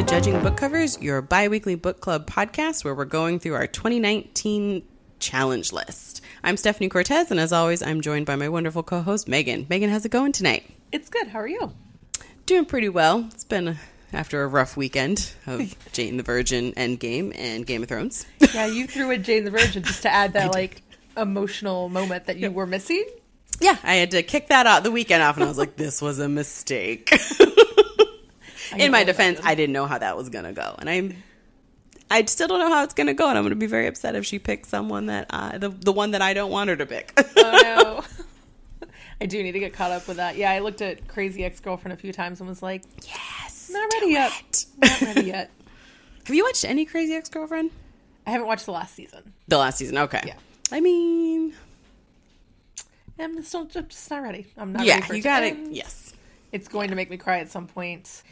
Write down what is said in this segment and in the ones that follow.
to Judging Book Covers, your bi weekly book club podcast where we're going through our 2019 challenge list. I'm Stephanie Cortez, and as always, I'm joined by my wonderful co host, Megan. Megan, how's it going tonight? It's good. How are you? Doing pretty well. It's been after a rough weekend of Jane the Virgin Endgame and Game of Thrones. Yeah, you threw in Jane the Virgin just to add that like emotional moment that you were missing. Yeah, I had to kick that out the weekend off, and I was like, this was a mistake. In my defense, I didn't know how that was gonna go, and I'm. I still don't know how it's gonna go, and I'm gonna be very upset if she picks someone that I, the the one that I don't want her to pick. Oh no. I do need to get caught up with that. Yeah, I looked at Crazy Ex Girlfriend a few times and was like, yes, not ready yet. it. Not ready yet. Have you watched any Crazy Ex Girlfriend? I haven't watched the last season. The last season, okay. Yeah. I mean, I'm still just not ready. I'm not ready yeah, for you got it. Yes. It's going to make me cry at some point.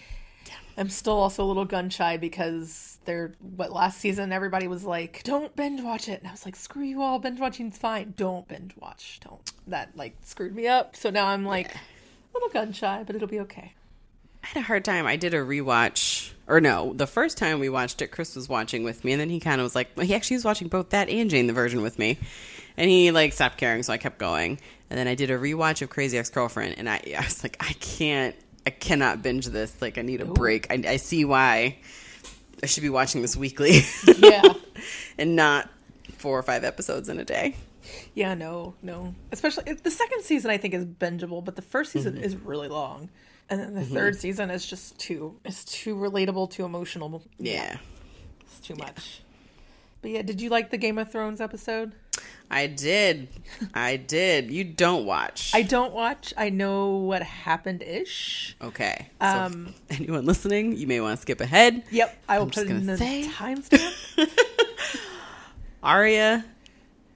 I'm still also a little gun shy because they're what last season everybody was like, "Don't binge watch it," and I was like, "Screw you all, binge watching's fine. Don't binge watch. Don't." That like screwed me up. So now I'm like a little gun shy, but it'll be okay. I had a hard time. I did a rewatch, or no, the first time we watched it, Chris was watching with me, and then he kind of was like, well, he actually was watching both that and Jane the Virgin with me, and he like stopped caring, so I kept going. And then I did a rewatch of Crazy Ex Girlfriend, and I, I was like, I can't, I cannot binge this. Like, I need a break. I, I see why I should be watching this weekly, Yeah. and not four or five episodes in a day. Yeah, no, no. Especially the second season, I think is bingeable, but the first season Mm-hmm. is really long, and then the third season is just too it's too relatable, too emotional. Yeah. it's too much. But yeah, did you like the Game of Thrones episode? I did. I did. You don't watch. I don't watch. I know what happened ish. Okay. Um, anyone listening, you may want to skip ahead. Yep, I will I'm put it in the say- timestamp. Arya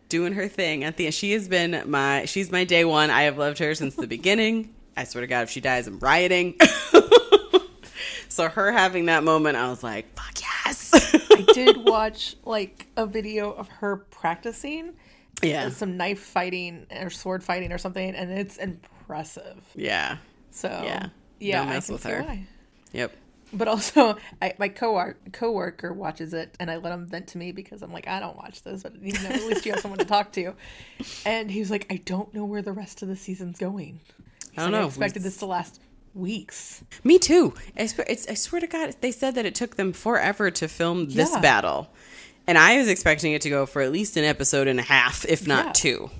doing her thing at the end. She has been my she's my day one. I have loved her since the beginning. I swear to God, if she dies, I'm rioting. so her having that moment, I was like, fuck yes. I did watch like a video of her practicing yeah. some knife fighting or sword fighting or something, and it's impressive. Yeah. So Yeah. yeah, Don't mess with her. why. Yep. But also, I, my co coworker watches it, and I let him vent to me because I'm like, I don't watch this, but you know, at least you have someone to talk to. And he was like, I don't know where the rest of the season's going. He's I don't like, know. I expected this to last weeks. Me too. I swear, it's, I swear to God, they said that it took them forever to film this Yeah. battle. And I was expecting it to go for at least an episode and a half, if not Yeah. two.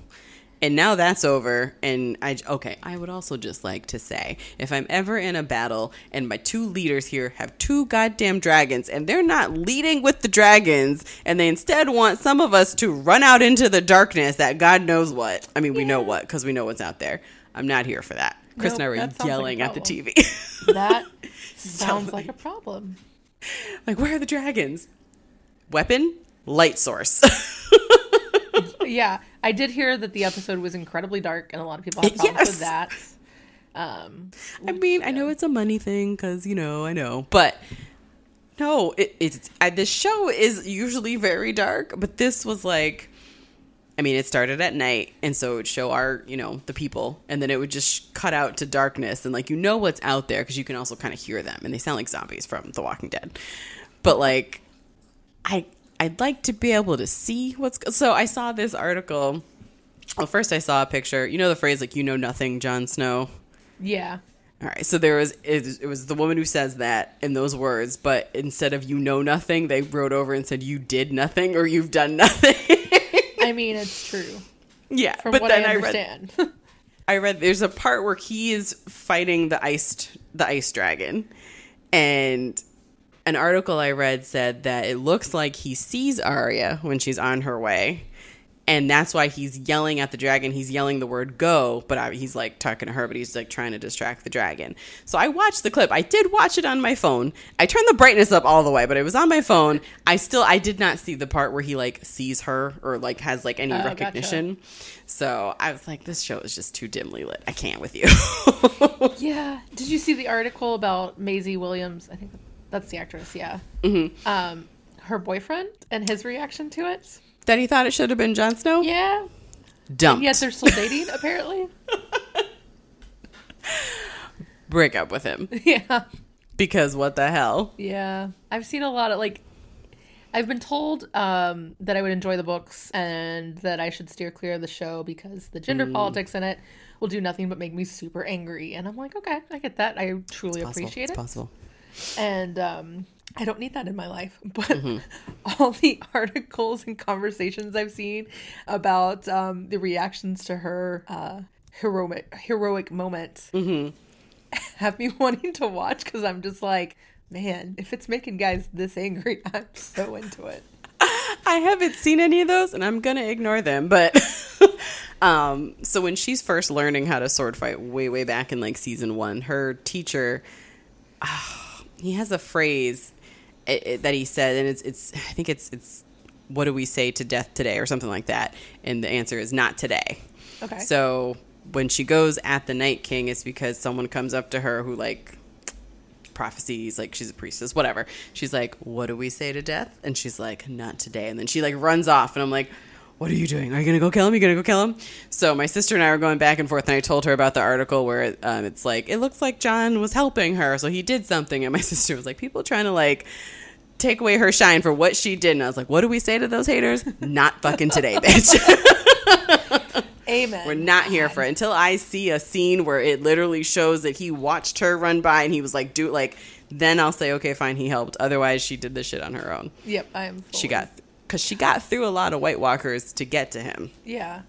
And now that's over. And I, okay, I would also just like to say if I'm ever in a battle and my two leaders here have two goddamn dragons and they're not leading with the dragons and they instead want some of us to run out into the darkness that God knows what. I mean, we know what because we know what's out there. I'm not here for that. Chris Nope, and I were sounds like yelling at the. TV. That sounds like a problem. Like, where are the dragons? Weapon? Light source. Yeah, I did hear that the episode was incredibly dark, and a lot of people have problems Yes. with that. Um, I mean, I know it's a money thing because, you know, I know. But no, it, it's uh, this show is usually very dark, but this was like. I mean, it started at night, and so it would show our, you know, the people, and then it would just cut out to darkness, and like you know what's out there because you can also kind of hear them, and they sound like zombies from The Walking Dead. But like, I I'd like to be able to see what's so I saw this article. Well, first I saw a picture. You know the phrase like "you know nothing, Jon Snow." yeah, All right, so there was it, it was the woman who says that in those words, but instead of "you know nothing," they wrote over and said "you did nothing" or "you've done nothing." I mean it's true yeah, from but what then I I, read understand. I read there's a part where he is fighting the ice the ice dragon, and an article I read said that it looks like he sees Arya when she's on her way. And that's why he's yelling at the dragon. He's yelling the word go, but I, he's like talking to her, but he's like trying to distract the dragon. So I watched the clip. I did watch it on my phone. I turned the brightness up all the way, but it was on my phone. I still, I did not see the part where he like sees her or like has like any Oh, gotcha. recognition. So I was like, this show is just too dimly lit. I can't with you. yeah. Did you see the article about Maisie Williams? I think that's the actress. Yeah. Mm-hmm. Um, her boyfriend and his reaction to it. That he thought it should have been Jon Snow? Yeah. Dumped. Yet they're still dating, apparently. Break up with him. yeah. Because what the hell? Yeah, I've seen a lot of like. I've been told um, that I would enjoy the books and that I should steer clear of the show because the gender Mm. politics in it will do nothing but make me super angry. And I'm like, okay, I get that. I truly Possible. appreciate It's it. possible. And um, I don't need that in my life. But Mm-hmm. all the articles and conversations I've seen about um, the reactions to her uh, heroic heroic moment Mm-hmm. have me wanting to watch because I'm just like, man, if it's making guys this angry, I'm so into it. I haven't seen any of those, and I'm gonna ignore them. But um, so when she's first learning how to sword fight, way way back in like season one, her teacher, ah, he has a phrase i i that he said, and it's it's I think it's it's what do we say to death today or something like that, and the answer is not today. Okay. So when she goes at the Night King, it's because someone comes up to her who like prophecies, like she's a priestess, whatever. She's like, "What do we say to death?" And she's like, "Not today." And then she like runs off, and I'm like. What are you doing? Are you gonna go kill him? Are You gonna go kill him? So my sister and I were going back and forth, and I told her about the article where um, it's like it looks like Jon was helping her, so he did something. And my sister was like, "People trying to like take away her shine for what she did." And I was like, "What do we say to those haters? Not fucking today, bitch." Amen. We're not here for it until I see a scene where it literally shows that he watched her run by and he was like, do like, then I'll say, okay, fine, he helped. Otherwise, she did this shit on her own. Yep, I am. She got, because she got through a lot of White Walkers to get to him. Yeah.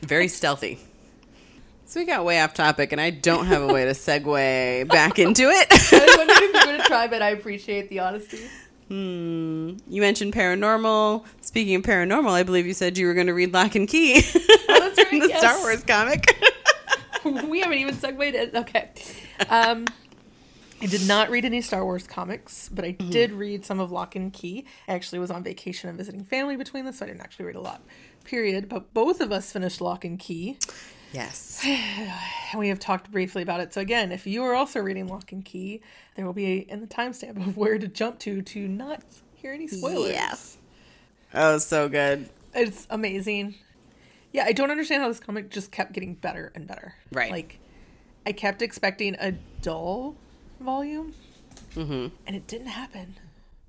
Very stealthy. So we got way off topic, and I don't have a way to segue back into I it. was wondering if you were going to try, but I appreciate the honesty. hmm. You mentioned paranormal. Speaking of paranormal, I believe you said you were going to read Locke and Key. Oh, that's right, the yes. Star Wars comic. we haven't even segued it. Okay. Um, I did not read any Star Wars comics, but I mm-hmm. did read some of Locke and Key. I actually was on vacation and visiting family between this, so I didn't actually read a lot. Period. But both of us finished Locke and Key, yes. and we have talked briefly about it. So again, if you are also reading Locke and Key, there will be a, in the timestamp of where to jump to to not hear any spoilers. Yes. Oh, so good. It's amazing. Yeah, I don't understand how this comic just kept getting better and better. Right. Like, I kept expecting a dull volume, hmm and it didn't happen.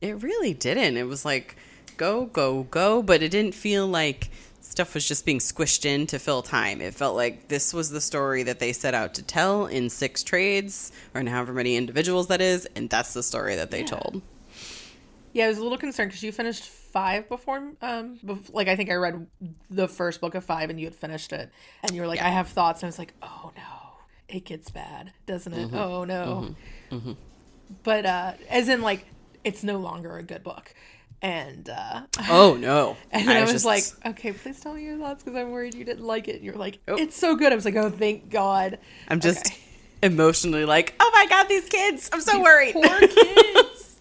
It really didn't. It was like go, go, go, but it didn't feel like stuff was just being squished in to fill time. It felt like this was the story that they set out to tell in six trades, or in however many individuals that is, and that's the story that they Yeah. told. Yeah, I was a little concerned because you finished five before, um, bef- like I think I read the first book of five, and you had finished it, and you were like, "I have thoughts," and I was like, "Oh no, it gets bad, doesn't it? Oh no." But uh, as in, like, it's no longer a good book, and uh, Oh no! And then I, was, just- like, okay, please tell me your thoughts because I'm worried you didn't like it. And you're like, Oh. it's so good. I was like, oh, thank God. I'm just Okay. emotionally like, oh my god, these kids! I'm so worried. Poor kids.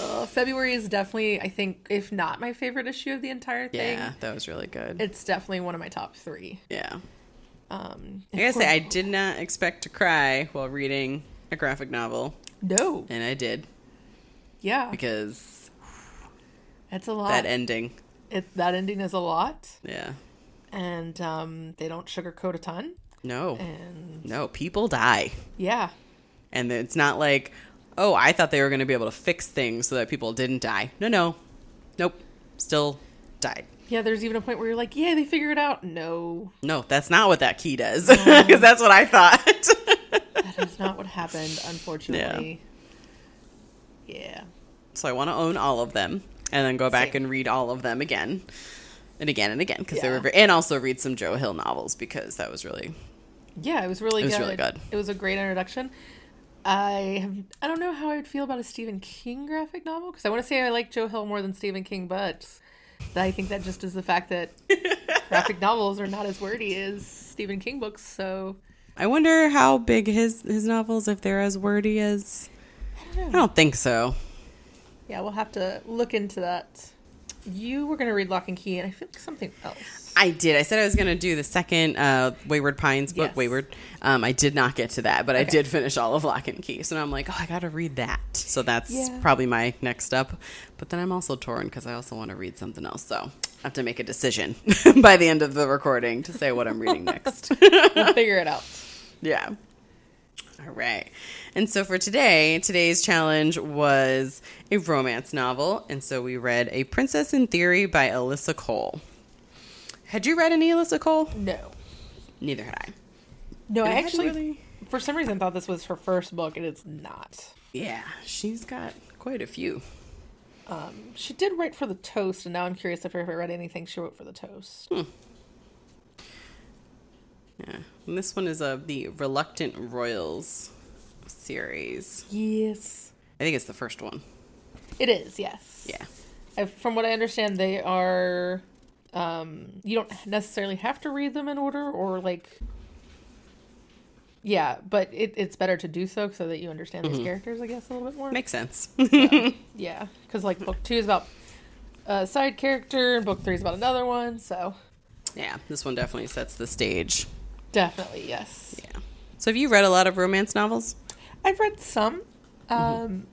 uh, February is definitely, I think, if not my favorite issue of the entire thing, yeah, that was really good. it's definitely one of my top three. yeah, Um, I gotta say, I did not expect to cry while reading a graphic novel, no, and I did yeah, because it's a lot. that ending. it, that ending is a lot, Yeah. and um, they don't sugarcoat a ton, No. and No, people die. yeah, And it's not like, oh, I thought they were going to be able to fix things so that people didn't die. No, no. Nope. Still died. Yeah. There's even a point where you're like, yeah, they figure it out. No, No, that's not what that key does. Because that's what I thought. that is not what happened. Unfortunately, yeah. so I want to own all of them and then go back Same. and read all of them again and again and again because they Yeah. were very, and also read some Joe Hill novels because that was really Yeah, it was really It was good. really good. It was a great introduction. I have, I don't know how I would feel about a Stephen King graphic novel because I want to say I like Joe Hill more than Stephen King, but I think that just is the fact that graphic novels are not as wordy as Stephen King books. So I wonder how big his his novels if they're as wordy as I don't I don't think so. Yeah, we'll have to look into that. You were going to read Locke and Key, and I feel like something else. I did. I said I was going to do the second uh, Wayward Pines book, Yes. Wayward. Um, I did not get to that, but I did finish all of Locke and Key. So now I'm like, oh, I got to read that. So that's Yeah. probably my next step. But then I'm also torn because I also want to read something else. So I have to make a decision by the end of the recording to say what I'm reading next. We'll figure it out. yeah. All right. And so for today, today's challenge was a romance novel. And so we read A Princess in Theory by Alyssa Cole. Had you read any Alyssa Cole? No. Neither had I. No, I And it actually, really- for some reason, thought this was her first book, and it's not. Yeah, she's got quite a few. Um, she did write for the Toast, and now I'm curious if I ever read anything she wrote for the Toast. Yeah. And this one is of the Reluctant Royals series. Yes, I think it's the first one. it is. Yes. Yeah. I, from what I understand, they are. Um, you don't necessarily have to read them in order, or like. Yeah, but it, it's better to do so so that you understand these characters, I guess, a little bit more. Makes sense. Yeah, because like book two is about a side character, and book three is about another one. So yeah, this one definitely sets the stage. definitely yes. Yeah. So have you read a lot of romance novels? I've read some. Um,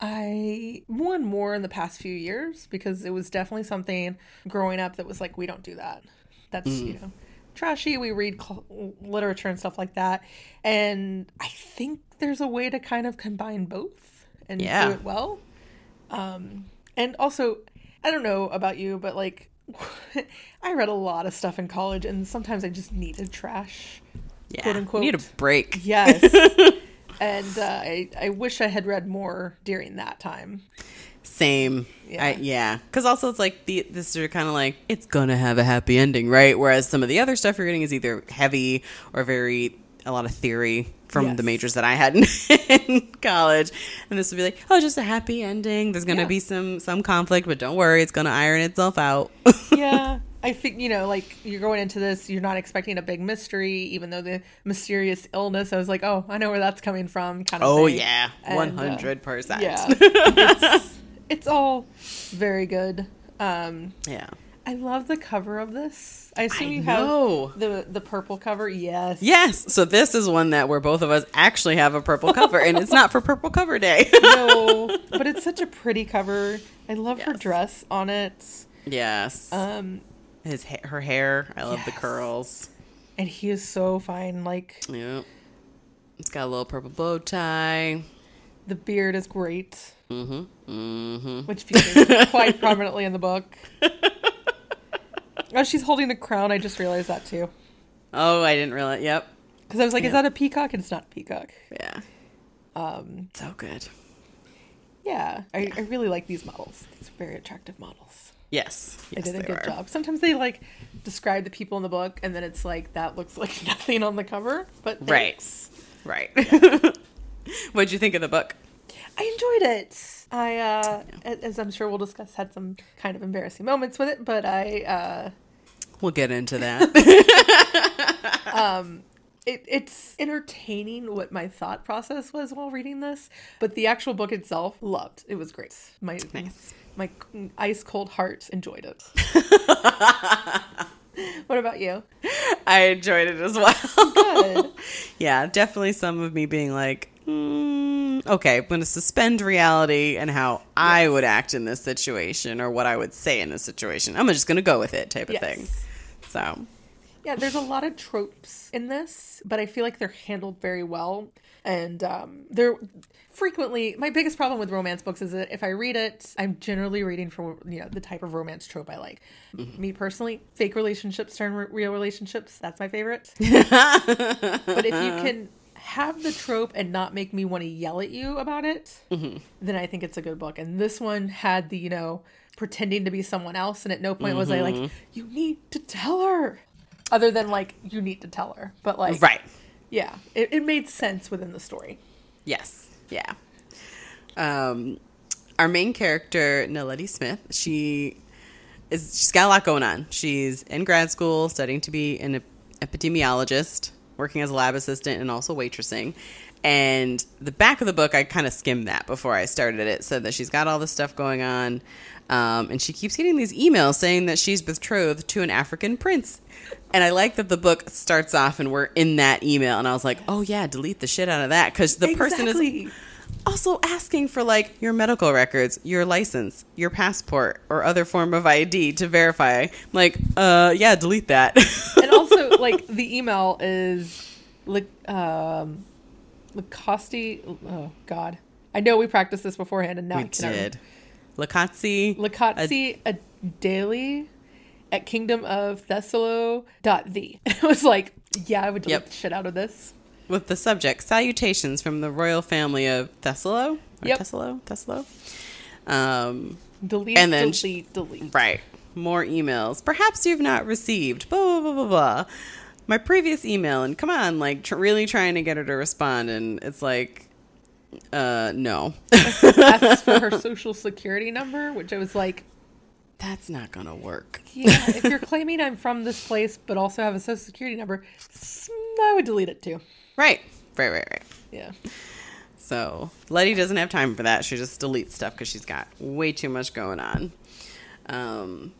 I more and more in the past few years because it was definitely something growing up that was like we don't do that. That's you know trashy. We read cl- literature and stuff like that, and I think there's a way to kind of combine both and Yeah. do it well. Um, and also, I don't know about you, but like. I read a lot of stuff in college, and sometimes I just needed trash. Yeah. Quote, unquote. You need a break. Yes. and uh, I, I wish I had read more during that time. Same. Yeah. I, yeah. Because also it's like the this are kind of like it's gonna have a happy ending, right? Whereas some of the other stuff you're getting is either heavy or very a lot of theory from Yes. the majors that I had in, in college, and this would be like, oh, just a happy ending. There's gonna Yeah. be some some conflict, but don't worry, it's gonna iron itself out. Yeah. I think, you know, like you're going into this, you're not expecting a big mystery, even though the mysterious illness, I was like, oh, I know where that's coming from. Kind of oh thing. yeah, uh, one hundred percent. Yeah. it's, it's all very good. Um, yeah. I love the cover of this. I assume I you know. have the the purple cover. Yes. Yes. So this is one that where both of us actually have a purple cover, and it's not for Purple Cover Day. No, but it's such a pretty cover. I love her dress on it. yes. Um, His ha- her hair. I love the curls. and he is so fine. Like Yep. It's got a little purple bow tie. the beard is great, Mm-hmm. Mm-hmm. which features quite prominently in the book. Oh, she's holding a crown. I just realized that too. Oh, I didn't realize. Yep. Because I was like, Yeah. is that a peacock? And it's not a peacock. Yeah. Um, So good. yeah, I, I really like these models. These are very attractive models. Yes. They yes did a they good job. Sometimes they like describe the people in the book, and then it's like that looks like nothing on the cover. But Right. thanks. Right. What'd you think of the book? I enjoyed it. I, uh, a- as I'm sure we'll discuss, had some kind of embarrassing moments with it, but I, uh, We'll get into that. it, it's entertaining what my thought process was while reading this, but the actual book itself, loved. It was great. My Nice. My ice cold heart enjoyed it. what about you? I enjoyed it as well. Good. yeah, definitely some of me being like, mm, okay, I'm going to suspend reality and how I would act in this situation or what I would say in this situation. I'm just going to go with it type of thing. So, Yeah, there's a lot of tropes in this, but I feel like they're handled very well. And um, they're frequently my biggest problem with romance books is that if I read it, I'm generally reading for you know the type of romance trope I like. Mm-hmm. Me personally, fake relationships turn re- real relationships. That's my favorite. but if you can have the trope and not make me want to yell at you about it, mm-hmm. then I think it's a good book. And this one had the you know pretending to be someone else, and at no point was I like, mm-hmm. you need to tell her. Other than like, you need to tell her. But like, right. Yeah, it, it made sense within the story. Yes. Yeah. Um, our main character, Naledi Smith, she is she's got a lot going on. She's in grad school studying to be an ep- epidemiologist, working as a lab assistant and also waitressing. And the back of the book, I kind of skimmed that before I started it. Said that she's got all this stuff going on, um, and she keeps getting these emails saying that she's betrothed to an African prince. And I like that the book starts off and we're in that email, and I was like, oh yeah, delete the shit out of that because the person is also asking for like your medical records, your license, your passport, or other form of ID to verify. I'm like, uh, yeah, delete that. and also like the email is like um Lacoste. Oh God, I know we practiced this beforehand, and now We I did. Likotsi. Likotsi a daily at Kingdom of Thesolo dot the. It was like, yeah, I would delete Yep. the shit out of this. with the subject salutations from the royal family of Thesolo. Or Yep. Thesolo? Thesolo? Um, Delete, And then delete, delete. right. More emails. Perhaps you've not received. Blah, blah, blah, blah, blah. My previous email, and come on, like tr- really trying to get her to respond. And it's like, uh, no. Asks for her social security number, which I was like, That's not going to work. yeah, if you're claiming I'm from this place but also have a social security number, I would delete it too. Right. Right, right, right. Yeah. So Ledi doesn't have time for that. She just deletes stuff because she's got way too much going on. Um,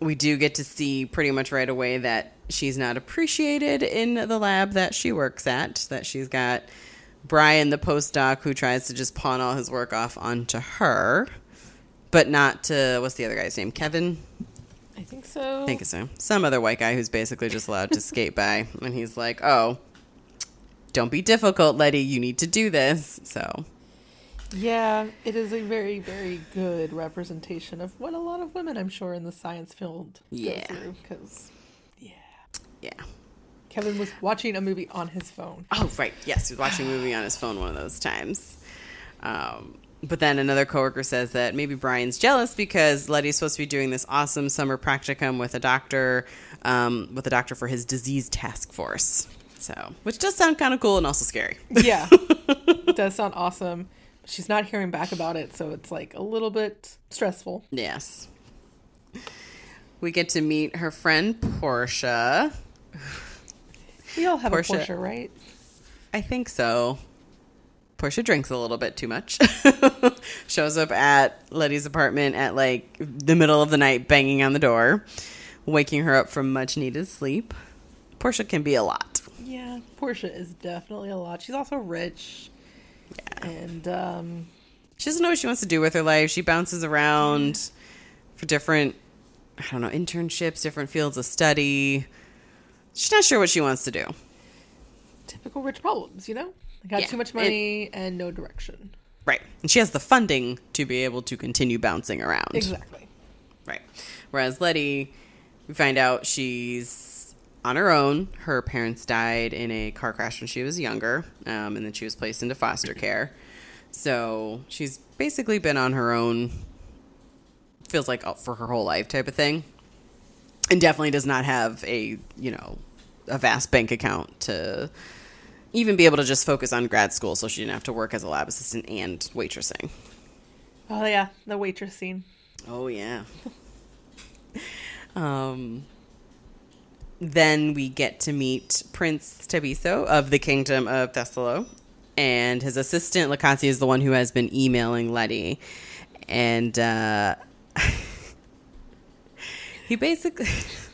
we do get to see pretty much right away that she's not appreciated in the lab that she works at. That she's got Brian, the postdoc, who tries to just pawn all his work off onto her, but not to what's the other guy's name? Kevin. I think so. I think so. Some other white guy who's basically just allowed to skate by, and he's like, "Oh, don't be difficult, Ledi. You need to do this." So Yeah, it is a very, very good representation of what a lot of women, I'm sure, in the science field Yeah. go through. Because, yeah. Kevin was watching a movie on his phone. Oh, right. Yes, he was watching a movie on his phone one of those times. Um, but then another coworker says that maybe Brian's jealous because Ledi's supposed to be doing this awesome summer practicum with a doctor, um, with a doctor for his disease task force. So, which does sound kind of cool and also scary. Yeah, it does sound awesome. She's not hearing back about it, so it's like a little bit stressful. Yes. We get to meet her friend Portia. We all have Portia. a Porsche, right? I think so. Portia drinks a little bit too much. Shows up at Ledi's apartment at like the middle of the night, banging on the door, waking her up from much needed sleep. Portia can be a lot. Yeah, Portia is definitely a lot. She's also rich, Yeah. and um, She doesn't know what she wants to do with her life. She bounces around for different, I don't know, internships, different fields of study. She's not sure what she wants to do. typical rich problems, you know? I got Yeah, too much it- money and no direction. Right. And she has the funding to be able to continue bouncing around. Exactly. Right. Whereas Ledi, we find out she's on her own. Her parents died in a car crash when she was younger, um, and then she was placed into foster care. So she's basically been on her own, feels like for her whole life type of thing. And definitely does not have a, you know, a vast bank account to even be able to just focus on grad school so she didn't have to work as a lab assistant and waitressing. Oh yeah, the waitress scene. Oh yeah. um then we get to meet Prince Thabiso of the Kingdom of Thesolo. And his assistant Likotsi is the one who has been emailing Ledi. And uh he basically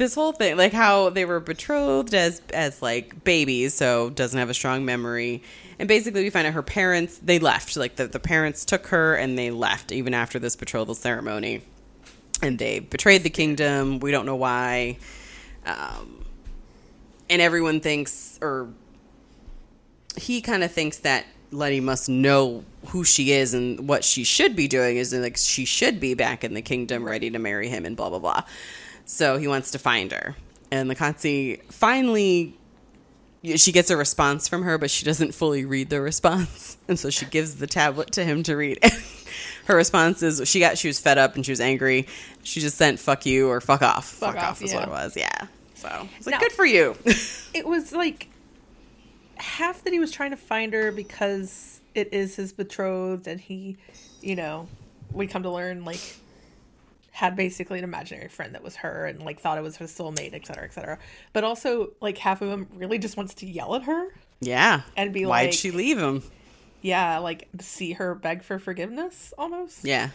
this whole thing like how they were betrothed as as like babies so doesn't have a strong memory. And basically we find out her parents they left. Like the, the parents took her and they left even after this betrothal ceremony. And they betrayed the kingdom. We don't know why. Um, and everyone thinks or he kind of thinks that Ledi must know who she is and what she should be doing is like she should be back in the kingdom ready to marry him and blah blah blah. So he wants to find her. And the Likotsi finally she gets a response from her, but she doesn't fully read the response. And so she gives the tablet to him to read. her response is she got she was fed up and she was angry. She just sent fuck you or fuck off. Fuck, Fuck off, off, is yeah. what it was. Yeah. So it's like Now- good for you. It was like half that he was trying to find her because it is his betrothed and he, you know, we come to learn like had basically an imaginary friend that was her and like thought it was her soulmate, et cetera, et cetera. But also like half of him really just wants to yell at her. yeah. And be like Why'd she leave him? Yeah, like see her beg for forgiveness almost. Yeah.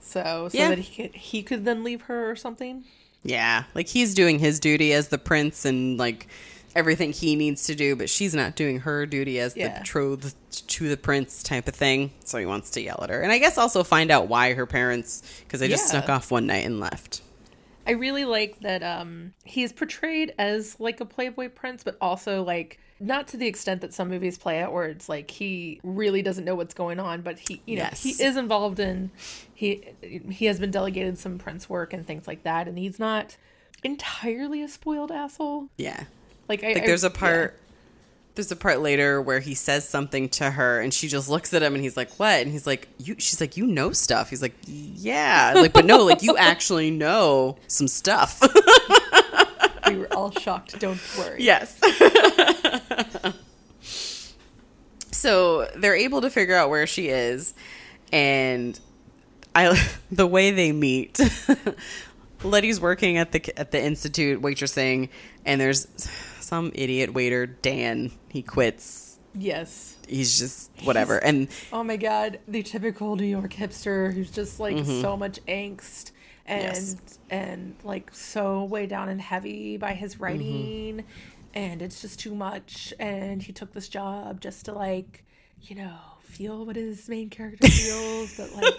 So so Yeah. that he could he could then leave her or something. Yeah, like he's doing his duty as the prince and like everything he needs to do, but she's not doing her duty as the Yeah. betrothed to the prince type of thing. So he wants to yell at her, and I guess also find out why her parents because they just Yeah. snuck off one night and left. I really like that um he is portrayed as like a playboy prince, but also like not to the extent that some movies play out where it's like he really doesn't know what's going on, but he you know Yes. he is involved in he he has been delegated some prince work and things like that, and he's not entirely a spoiled asshole. Yeah. Like I Like I- there's a yeah. part there's a part later where he says something to her and she just looks at him and he's like, "What?" And he's like, "You." She's like, "You know stuff." He's like, "Yeah." Like, but no, like you actually know some stuff. we were all shocked. Don't worry. yes. so they're able to figure out where she is, and I the way they meet. Ledi's working at the at the institute waitressing, and there's some idiot waiter Dan. He quits. Yes. He's just whatever, and Oh my god, the typical New York hipster who's just like so much angst and Mm-hmm. Yes. and like so way down and heavy by his Mm-hmm. writing and it's just too much and he took this job just to like, you know, feel what his main character feels, but like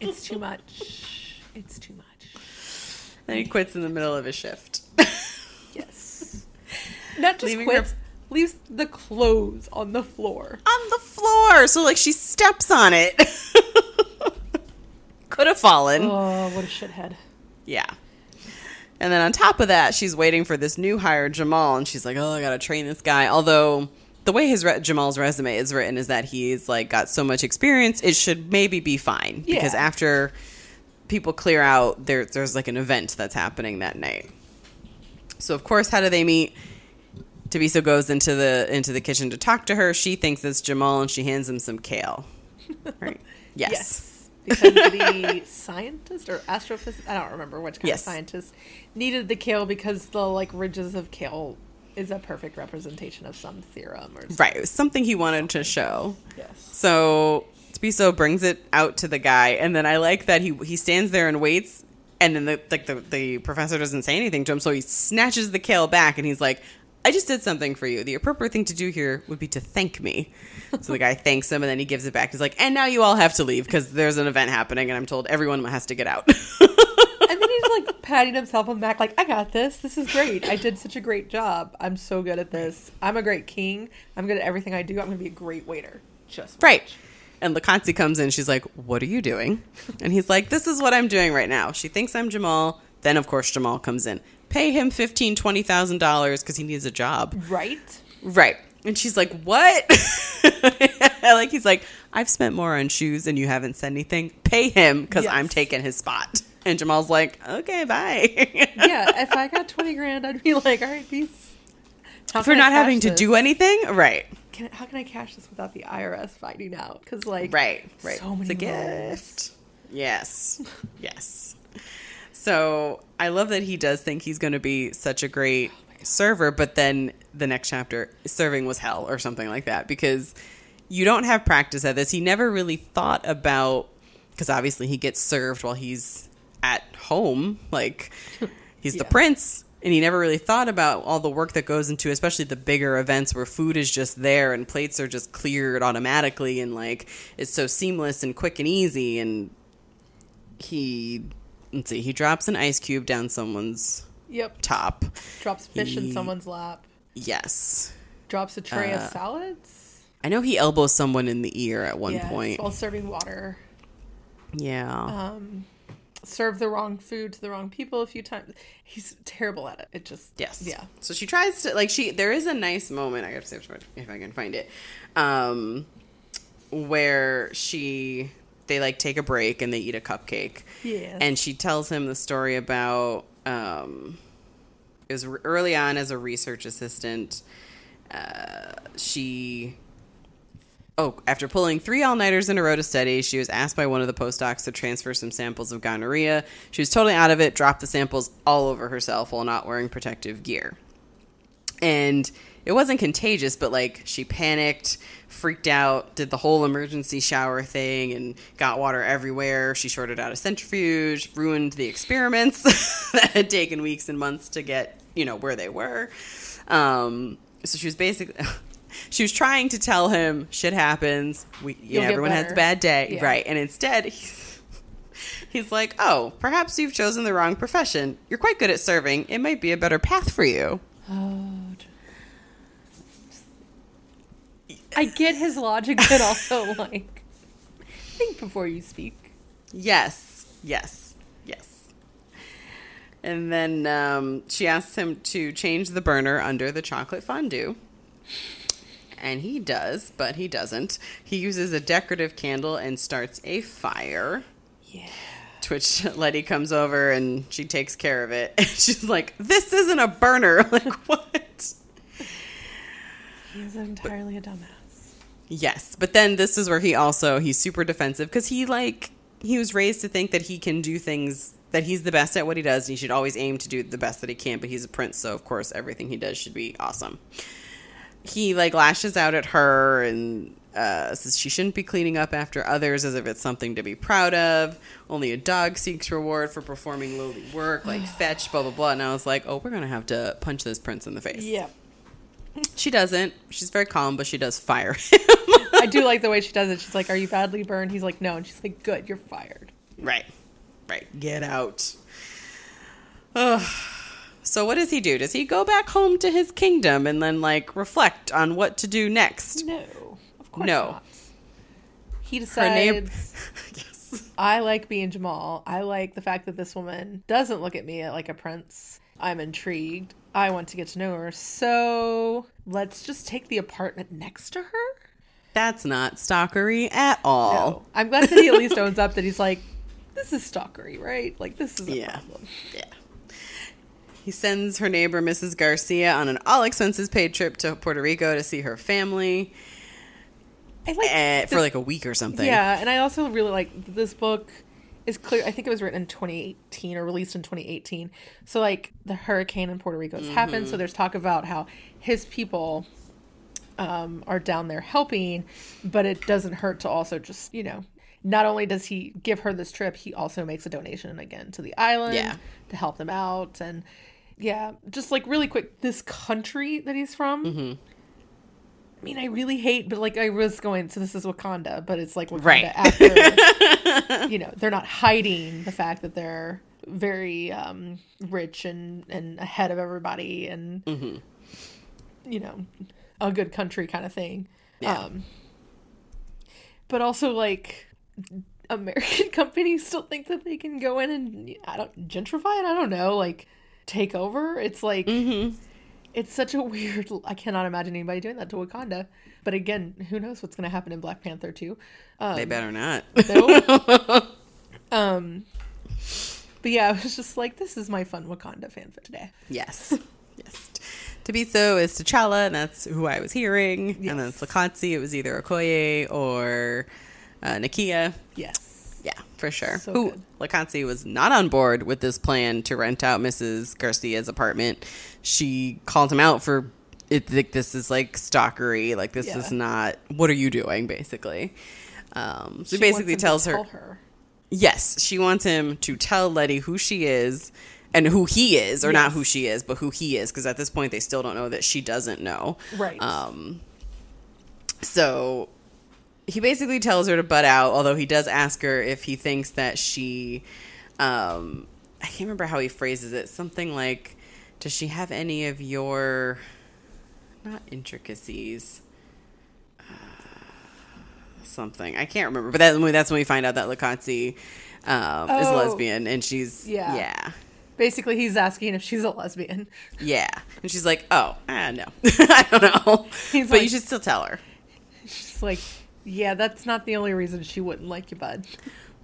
it's too much. It's too much. then he quits in the middle of his shift. Not just Leaving her- quits, leaves the clothes on the floor. on the floor, so like she steps on it. Could have fallen. Oh, what a shithead. Yeah. And then on top of that, she's waiting for this new hire, Jamal, and she's like, "Oh, I gotta train this guy." Although the way his re- Jamal's resume is written is that he's like got so much experience, it should maybe be fine because after people clear out, there there's like an event that's happening that night. So of course, how do they meet? Thabiso goes into the into the kitchen to talk to her. She thinks it's Jamal, and she hands him some kale. Right? Yes. Yes. Because the scientist or astrophysicist, I don't remember which kind Yes. of scientist, needed the kale because the like ridges of kale is a perfect representation of some theorem or something. Right. It was something he wanted to show. Yes. So Thabiso brings it out to the guy, and then I like that he he stands there and waits, and then the like the, the professor doesn't say anything to him, so he snatches the kale back, and he's like, "I just did something for you. The appropriate thing to do here would be to thank me." So the guy thanks him, and then he gives it back. He's like, "And now you all have to leave because there's an event happening, and I'm told everyone has to get out." And then he's like patting himself on the back, like, I got this. This is great. I did such a great job. I'm so good at this. I'm a great king. I'm good at everything I do. I'm going to be a great waiter. Just Right. And Likotsi comes in. She's like, "What are you doing?" And he's like, "This is what I'm doing right now." She thinks I'm Jamal. Then, of course, Jamal comes in. Pay him fifteen, twenty thousand dollars because he needs a job. Right? Right. And she's like, "What?" like he's like, "I've spent more on shoes and you haven't said anything. Pay him because I'm taking his spot." And Jamal's like, "Okay, bye." Yeah. If I got 20 grand, I'd be like, all right, peace. How For not having cash to do anything, right? Can, how can I cash this without the IRS finding out? Because, like, Right, right. So it's many a roles. gift. Yes, yes. So I love that he does think he's going to be such a great server, but then the next chapter, serving was hell or something like that because you don't have practice at this. He never really thought about because obviously he gets served while he's at home, like he's the prince. And he never really thought about all the work that goes into, especially the bigger events where food is just there and plates are just cleared automatically and like it's so seamless and quick and easy. And he, let's see, he drops an ice cube down someone's Yep. top. Drops fish in someone's lap. Yes. Drops a tray Uh, of salads. I know he elbows someone in the ear at one Yes, point. While serving water. Yeah. Um, served the wrong food to the wrong people a few times. He's terrible at it. It just. Yes. Yeah. So she tries to like she. There is a nice moment. I have to see if, if I can find it, um, where she they like take a break and they eat a cupcake. Yes. And she tells him the story about um, it was early on as a research assistant. Uh, she Oh, after pulling three all nighters in a row to study, she was asked by one of the postdocs to transfer some samples of gonorrhea. She was totally out of it, dropped the samples all over herself while not wearing protective gear. And it wasn't contagious, but like she panicked, freaked out, did the whole emergency shower thing, and got water everywhere. She shorted out a centrifuge, ruined the experiments that had taken weeks and months to get, you know, where they were. Um, so she was basically. She was trying to tell him shit happens. We, you know, everyone has a bad day, Yeah. right? And instead, he's, He's like, "Oh, perhaps you've chosen the wrong profession. You're quite good at serving. It might be a better path for you." Oh. I get his logic, but also like think before you speak. Yes, yes, yes. And then um, she asks him to change the burner under the chocolate fondue. And he does, but he doesn't. He uses a decorative candle and starts a fire. Yeah. To which Ledi comes over and she takes care of it. And she's like, This isn't a burner. Like, what? He's entirely a dumbass. Yes, but then this is where he also he's super defensive because he like he was raised to think that he can do things that he's the best at what he does. And he should always aim to do the best that he can. But he's a prince, so of course everything he does should be awesome. He like lashes out at her and uh, says she shouldn't be cleaning up after others as if it's something to be proud of. Only a dog seeks reward for performing lowly work, like fetch, blah blah blah. And I was like, oh, we're gonna have to punch this prince in the face. Yeah. She doesn't. She's very calm, but she does fire him. I do like the way she does it. She's like, Are you badly burned? He's like, No. And she's like, Good, you're fired. Right. Right. Get out. Ugh. So what does he do? Does he go back home to his kingdom and then like reflect on what to do next? No. Of course No. not. He decides yes. I like being Jamal. I like the fact that this woman doesn't look at me like a prince. I'm intrigued. I want to get to know her. So let's just take the apartment next to her. That's not stalkery at all. No. I'm glad that he at least owns up that he's like, this is stalkery, right? Like this is a Yeah. problem. Yeah. He sends her neighbor Mrs. Garcia on an all expenses paid trip to Puerto Rico to see her family I like eh, for like a week or something. Yeah, and I also really like this book is clear. I think it was written in 2018 or released in 2018. So like the hurricane in Puerto Rico has happened. Mm-hmm. So there's talk about how his people um, are down there helping, but it doesn't hurt to also just you know. Not only does he give her this trip, he also makes a donation again to the island Yeah. to help them out. And yeah, just like really quick, this country that he's from. Mm-hmm. I mean, I really hate, but like I was going, so this is Wakanda, but it's like Wakanda Right. after, you know, they're not hiding the fact that they're very um, rich and and ahead of everybody, and Mm-hmm. you know, a good country kind of thing. Yeah. Um, but also like American companies still think that they can go in and I don't gentrify it. I don't know, like take over. It's like Mm-hmm. It's such a weird. I cannot imagine anybody doing that to Wakanda. But again, who knows what's going to happen in Black Panther 2. Um, They better not. no. um, but yeah, I was just like, this is my fun Wakanda fanfic today. Yes. Yes. Thabiso is T'Challa, and that's who I was hearing. And then Yes. Slakatsi, it was either Okoye or uh, Nakia. Yes. Yeah, for sure. So who good. Likotsi was not on board with this plan to rent out Mrs. Garcia's apartment. She called him out for it. Like this is like stalkery. Like this Yeah. is not. What are you doing? Basically. Um, so She he wants basically tells her, tell her. yes, she wants him to tell Ledi who she is and who he is, or not who she is, but who he is, because at this point they still don't know that she doesn't know. Right. Um, so he basically tells her to butt out, although he does ask her if he thinks that she, um, I can't remember how he phrases it. Something like, "Does she have any of your, not intricacies?" Uh, Something I can't remember, but that's when that's when we find out that Likotsi um, is Oh. lesbian, and she's Yeah. yeah, Basically, he's asking if she's a lesbian. yeah, and she's like, "Oh, ah, no, I don't know," He's but you should still tell her. She's like, yeah, that's not the only reason she wouldn't like you, bud.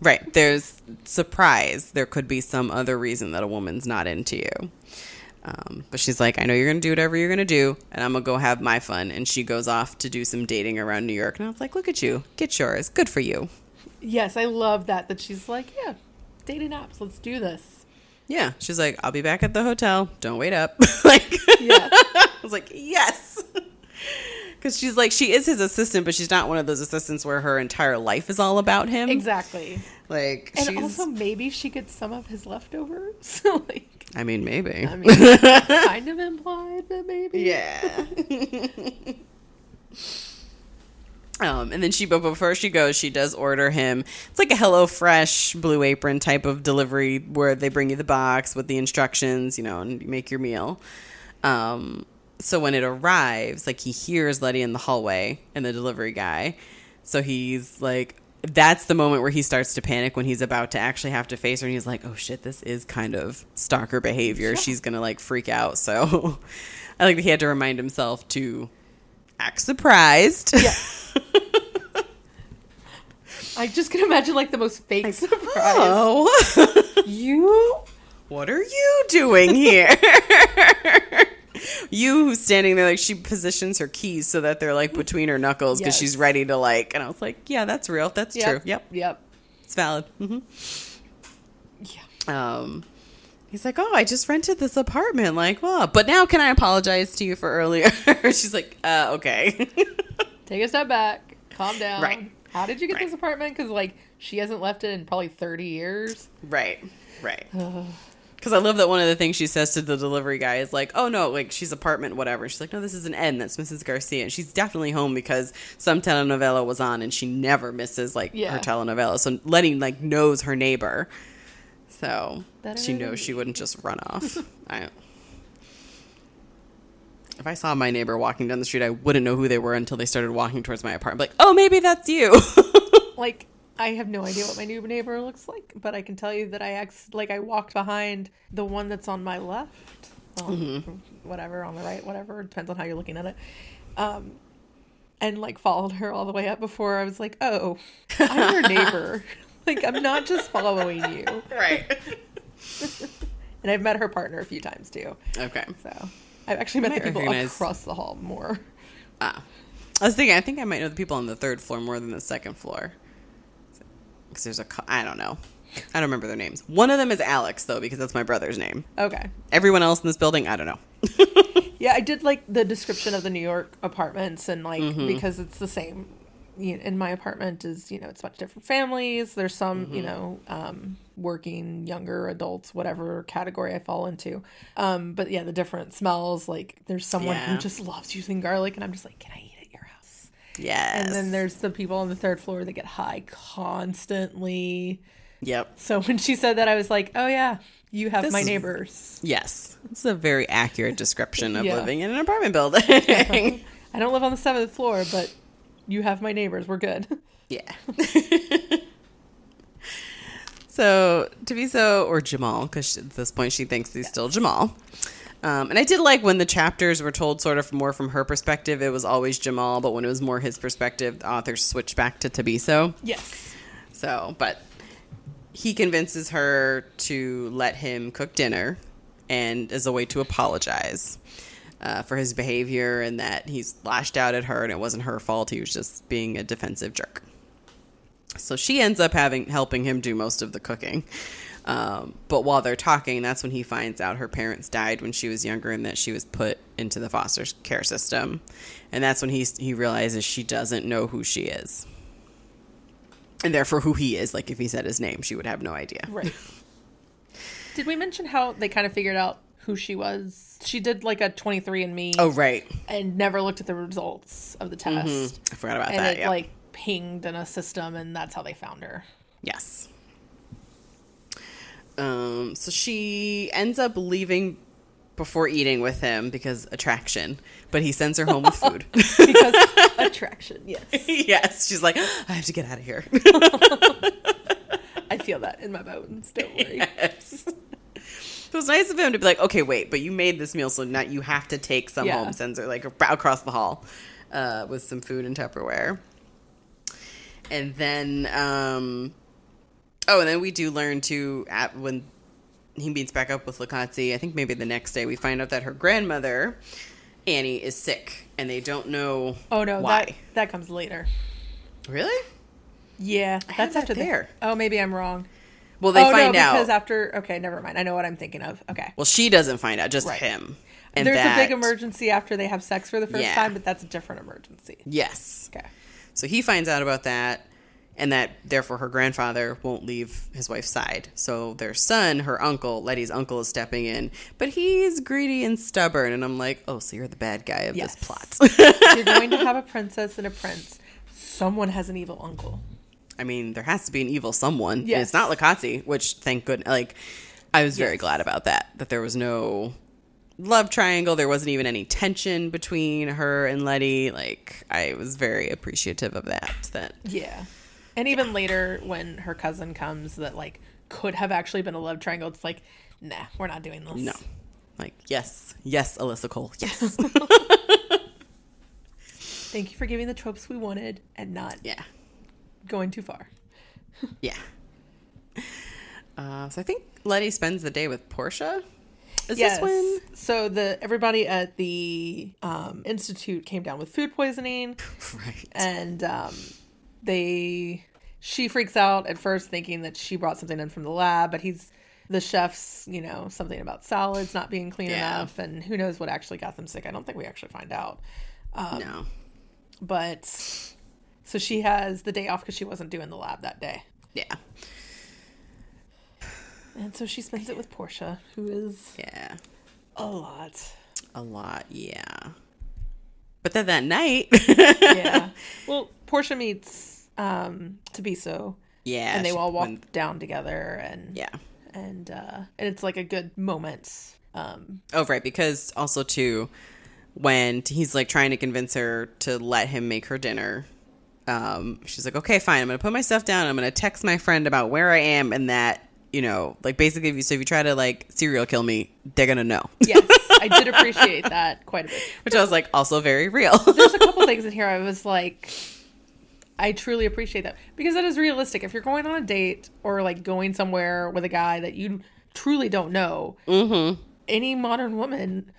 Right. There's surprise. There could be some other reason that a woman's not into you. Um, but she's like, I know you're going to do whatever you're going to do, and I'm going to go have my fun. And she goes off to do some dating around New York. And I was like, look at you. Get yours. Good for you. Yes, I love that. That she's like, yeah, dating apps. Let's do this. Yeah. She's like, I'll be back at the hotel. Don't wait up. like, Yeah. I was like, yes. Because she's like, she is his assistant, but she's not one of those assistants where her entire life is all about him. Exactly. Like, And she's. also, maybe she gets some of his leftovers. like, I mean, maybe. I mean, kind of implied that maybe. Yeah. Um, and then she, but before she goes, she does order him. It's like a Hello Fresh Blue Apron type of delivery where they bring you the box with the instructions, you know, and you make your meal. Um, so when it arrives, like he hears Ledi in the hallway and the delivery guy. So he's like, that's the moment where he starts to panic when he's about to actually have to face her. And he's like, oh shit, this is kind of stalker behavior. She's going to like freak out. So I like that he had to remind himself to act surprised. Yes. I just can imagine like the most fake surprise. Oh, You? what are you doing here? You who's standing there like she positions her keys so that they're like between her knuckles because Yes. she's ready to like. And I was like, yeah, that's real. That's true. Yep, Yep. it's valid. hmm Yeah. Um, he's like, oh, I just rented this apartment. Like, well, but now can I apologize to you for earlier? she's like, uh, okay. Take a step back. Calm down. Right. How did you get Right. this apartment? Because like she hasn't left it in probably thirty years. Right, right. Because I love that one of the things she says to the delivery guy is like, "Oh no, like she's apartment whatever." She's like, "No, this is an N. That's Mrs. Garcia, and she's definitely home because some telenovela was on, and she never misses like Yeah. her telenovela. So Ledi like knows her neighbor, so Better she knows she wouldn't just run off. I, if I saw my neighbor walking down the street, I wouldn't know who they were until they started walking towards my apartment. Like, oh, maybe that's you. Like I have no idea what my new neighbor looks like, but I can tell you that I ex- like I walked behind the one that's on my left. Well, Mm-hmm. Whatever on the right, whatever depends on how you're looking at it. Um, and like followed her all the way up before I was like, oh, I'm your neighbor. like I'm not just following you. right. And I've met her partner a few times too. Okay. So I've actually met the people recognize- across the hall more. Ah. I was thinking, I think I might know the people on the third floor more than the second floor. Because there's a I don't know. I don't remember their names. One of them is Alex, though, because that's my brother's name. Okay. Everyone else in this building, I don't know. Yeah, I did like the description of the New York apartments and like Mm-hmm. because it's the same. In my apartment is you know it's much different families. There's some Mm-hmm. you know um, working younger adults, whatever category I fall into. Um, but yeah, the different smells. Like there's someone Yeah. who just loves using garlic, and I'm just like, can I eat at your house? Yes. And then there's the people on the third floor that get high constantly. Yep. So when she said that, I was like, oh yeah, you have This my is- neighbors. Yes. It's a very accurate description of Yeah. living in an apartment building. I don't live on the seventh floor, but you have my neighbors. We're good. yeah. so, Thabiso, or Jamal, because at this point she thinks he's still Jamal. Um, and I did like when the chapters were told sort of more from her perspective, it was always Jamal, but when it was more his perspective, the author switched back to Thabiso. Yes. So, but he convinces her to let him cook dinner and as a way to apologize uh, for his behavior and that he's lashed out at her and it wasn't her fault. He was just being a defensive jerk. So she ends up having helping him do most of the cooking. Um, but while they're talking, that's when he finds out her parents died when she was younger and that she was put into the foster care system. And that's when he he realizes she doesn't know who she is and therefore who he is. Like if he said his name, she would have no idea. Right. did we mention how they kind of figured out who she was? She did like a 23andMe Oh right, and never looked at the results of the test. I forgot about And that. it yeah. like pinged in a system and that's how they found her. yes. Um. So she ends up leaving before eating with him because attraction, but he sends her home with food. Because attraction, yes. yes, she's like, I have to get out of here. I feel that in my bones. Don't worry. yes. It was nice of him to be like, okay, wait, but you made this meal, so now you have to take some Yeah. home. Sends her like across the hall uh, with some food and Tupperware. And then, um, oh, and then we do learn to at when he meets back up with Likotsi. I think maybe the next day we find out that her grandmother Annie is sick, and they don't know. Oh no, why? that that comes later. Really? Yeah, had that's that after there. The, oh, maybe I'm wrong. Well, they oh find no, out. because after okay, never mind. I know what I'm thinking of. Okay. well, she doesn't find out, just Right. him. And There's that, a big emergency after they have sex for the first Yeah. time, but that's a different emergency. Yes. Okay. So he finds out about that, and that therefore her grandfather won't leave his wife's side. So their son, her uncle, Ledi's uncle, is stepping in, but he's greedy and stubborn. And I'm like, oh, so you're the bad guy of Yes. this plot. You're going to have a princess and a prince. Someone has an evil uncle. I mean, there has to be an evil someone. and It's not Likotsi, which thank goodness. Like, I was very Yes. glad about that. That there was no love triangle. There wasn't even any tension between her and Ledi. Like, I was very appreciative of that. That Yeah. And even later when her cousin comes that like could have actually been a love triangle, it's like, nah, we're not doing this. no, like yes, yes, Alyssa Cole, yes, Thank you for giving the tropes we wanted and not yeah, going too far. yeah. Uh, so I think Ledi spends the day with Portia. Is Yes. this when? So the everybody at the um, institute came down with food poisoning, Right. and um, they she freaks out at first, thinking that she brought something in from the lab, but he's the chef's, you know, something about salads not being clean Yeah. enough, and who knows what actually got them sick. I don't think we actually find out. Um, no. But so she has the day off because she wasn't doing the lab that day. Yeah. And so she spends it with Portia, who is Yeah. a lot. A lot, yeah. But then that night, Yeah. well, Portia meets um Thabiso yeah, and they all walk down together and yeah. and uh and it's like a good moment. Um Oh, right, because also too, when he's like trying to convince her to let him make her dinner, um, she's like, "Okay, fine. I'm gonna put my stuff down. I'm gonna text my friend about where I am, and that you know, like basically, if you so if you try to like serial kill me, they're gonna know." yes, I did appreciate that quite a bit. Which I was like, also very real. There's a couple things in here I was like I truly appreciate that because that is realistic. If you're going on a date or like going somewhere with a guy that you truly don't know, mm-hmm. any modern woman,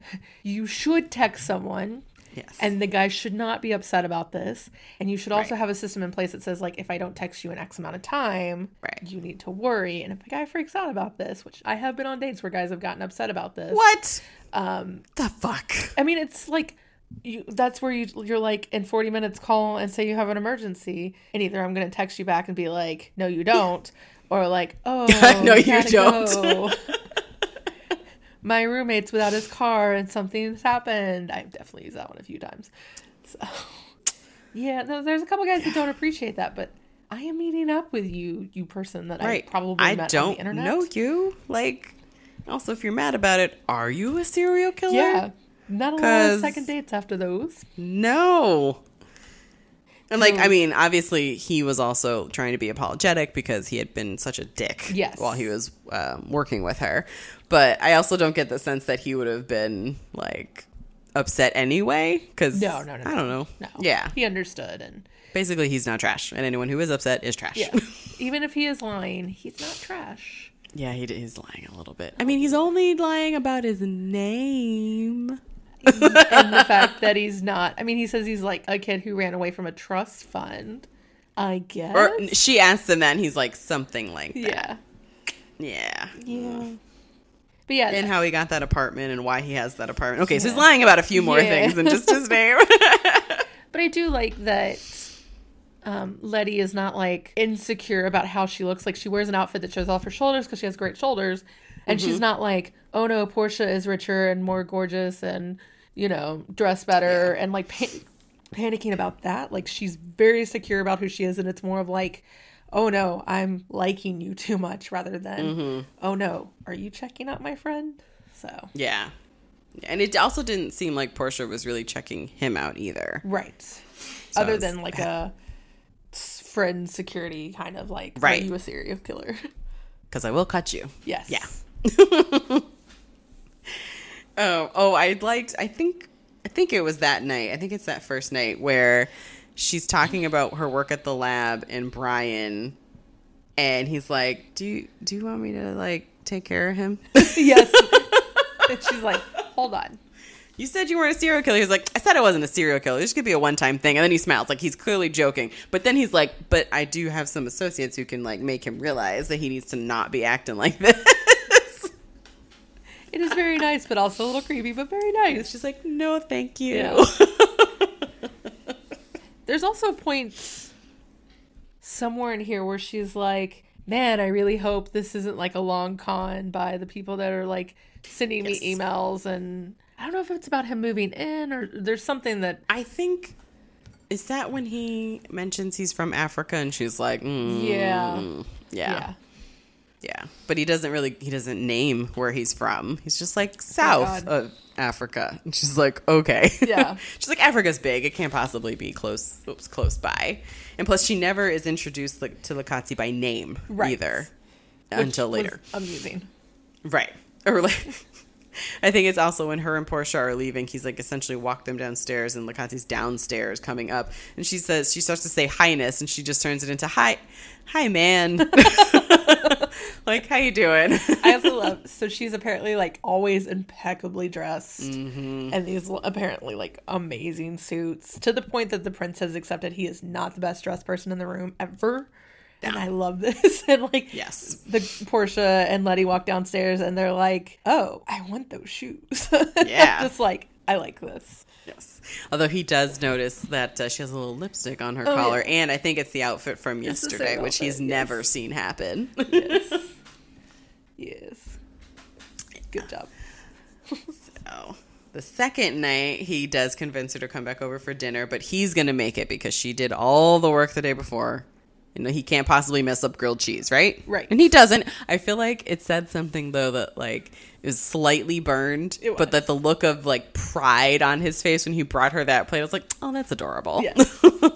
you should text someone Yes. and the guy should not be upset about this. And you should also Right. have a system in place that says, like, if I don't text you in X amount of time, Right. you need to worry. And if a guy freaks out about this, which I have been on dates where guys have gotten upset about this. what Um, the fuck? I mean, it's like you. That's where you you're like in 40 minutes call and say you have an emergency, and either I'm gonna text you back and be like, no, you don't, or like, oh, No, you don't. My roommate's without his car and something's happened. I've definitely used that one a few times. So, yeah, no, there's a couple guys that don't appreciate that, but I am meeting up with you, you person that Right. I probably I met don't on the internet. know you. Like, also, if you're mad about it, are you a serial killer? Yeah, not a lot of second dates after those. No. And like, I mean, obviously, he was also trying to be apologetic because he had been such a dick Yes. while he was um, working with her. But I also don't get the sense that he would have been like upset anyway. Because No, no, no, I don't know. No, Yeah, he understood and. basically, he's not trash, and anyone who is upset is trash. Yeah. Even if he is lying, he's not trash. yeah, he is lying a little bit. I mean, he's only lying about his name. and the fact that he's not I mean he says he's like a kid who ran away from a trust fund. I guess. Or she asks him that, and he's like something like that. yeah. Yeah. Yeah. But yeah, and how he got that apartment and why he has that apartment. Okay, so he's lying about a few more Yeah. things than just his name. but I do like that um, Ledi is not like insecure about how she looks. Like she wears an outfit that shows off her shoulders because she has great shoulders, and Mm-hmm. she's not like, oh no, Portia is richer and more gorgeous and you know dressed better and like pan- panicking about that. Like she's very secure about who she is, and it's more of like, oh no, I'm liking you too much rather than, Mm-hmm. oh no, are you checking out my friend? So yeah. And it also didn't seem like Portia was really checking him out either. right, So other it's- than like a friend security kind of like, Right. are you a serial killer? Because I will cut you. yes. Yeah. Oh, oh, I liked. I think, I think it was that night. I think it's that first night where she's talking about her work at the lab and Brian, and he's like, "Do you do you want me to like take care of him?" yes. and she's like, hold on. You said you weren't a serial killer. He's like, I said I wasn't a serial killer. This could be a one time thing. And then he smiles, like he's clearly joking. But then he's like, but I do have some associates who can like make him realize that he needs to not be acting like this. It is very nice, but also a little creepy, but very nice. She's like, no, thank you. Yeah. There's also points somewhere in here where she's like, "Man, I really hope this isn't like a long con by the people that are like sending Yes. me emails." And I don't know if it's about him moving in or there's something that I think Is that when he mentions he's from Africa and she's like, mm, Yeah. yeah, Yeah. Yeah, But he doesn't really, he doesn't name where he's from. He's just like oh south God. of Africa. And she's like, okay. Yeah. she's like, Africa's big. It can't possibly be close, oops, close by. And plus, she never is introduced like, to Likotsi by name Right. either Which until later. Amusing. Right. Or like I think it's also when her and Portia are leaving, he's like essentially walked them downstairs and Likotsi's downstairs coming up and she says she starts to say highness and she just turns it into hi hi man. like how you doing? I also love. So she's apparently like always impeccably dressed, Mm-hmm. and these apparently like amazing suits to the point that the prince has accepted he is not the best dressed person in the room ever. And I love this. and like, Yes. the Portia and Ledi walk downstairs, and they're like, "Oh, I want those shoes." Yeah. just like I like this. Yes. Although he does notice that uh, she has a little lipstick on her Oh, yeah. collar and I think it's the outfit from It's yesterday which he's outfit, never seen happen. Yes. yes. Good job. so The second night, he does convince her to come back over for dinner, but he's going to make it because she did all the work the day before. You know, he can't possibly mess up grilled cheese, right? Right. And he doesn't. I feel like it said something, though, that, like, it was slightly burned, It but that the look of, like, pride on his face when he brought her that plate, I was like, oh, that's adorable. Yeah.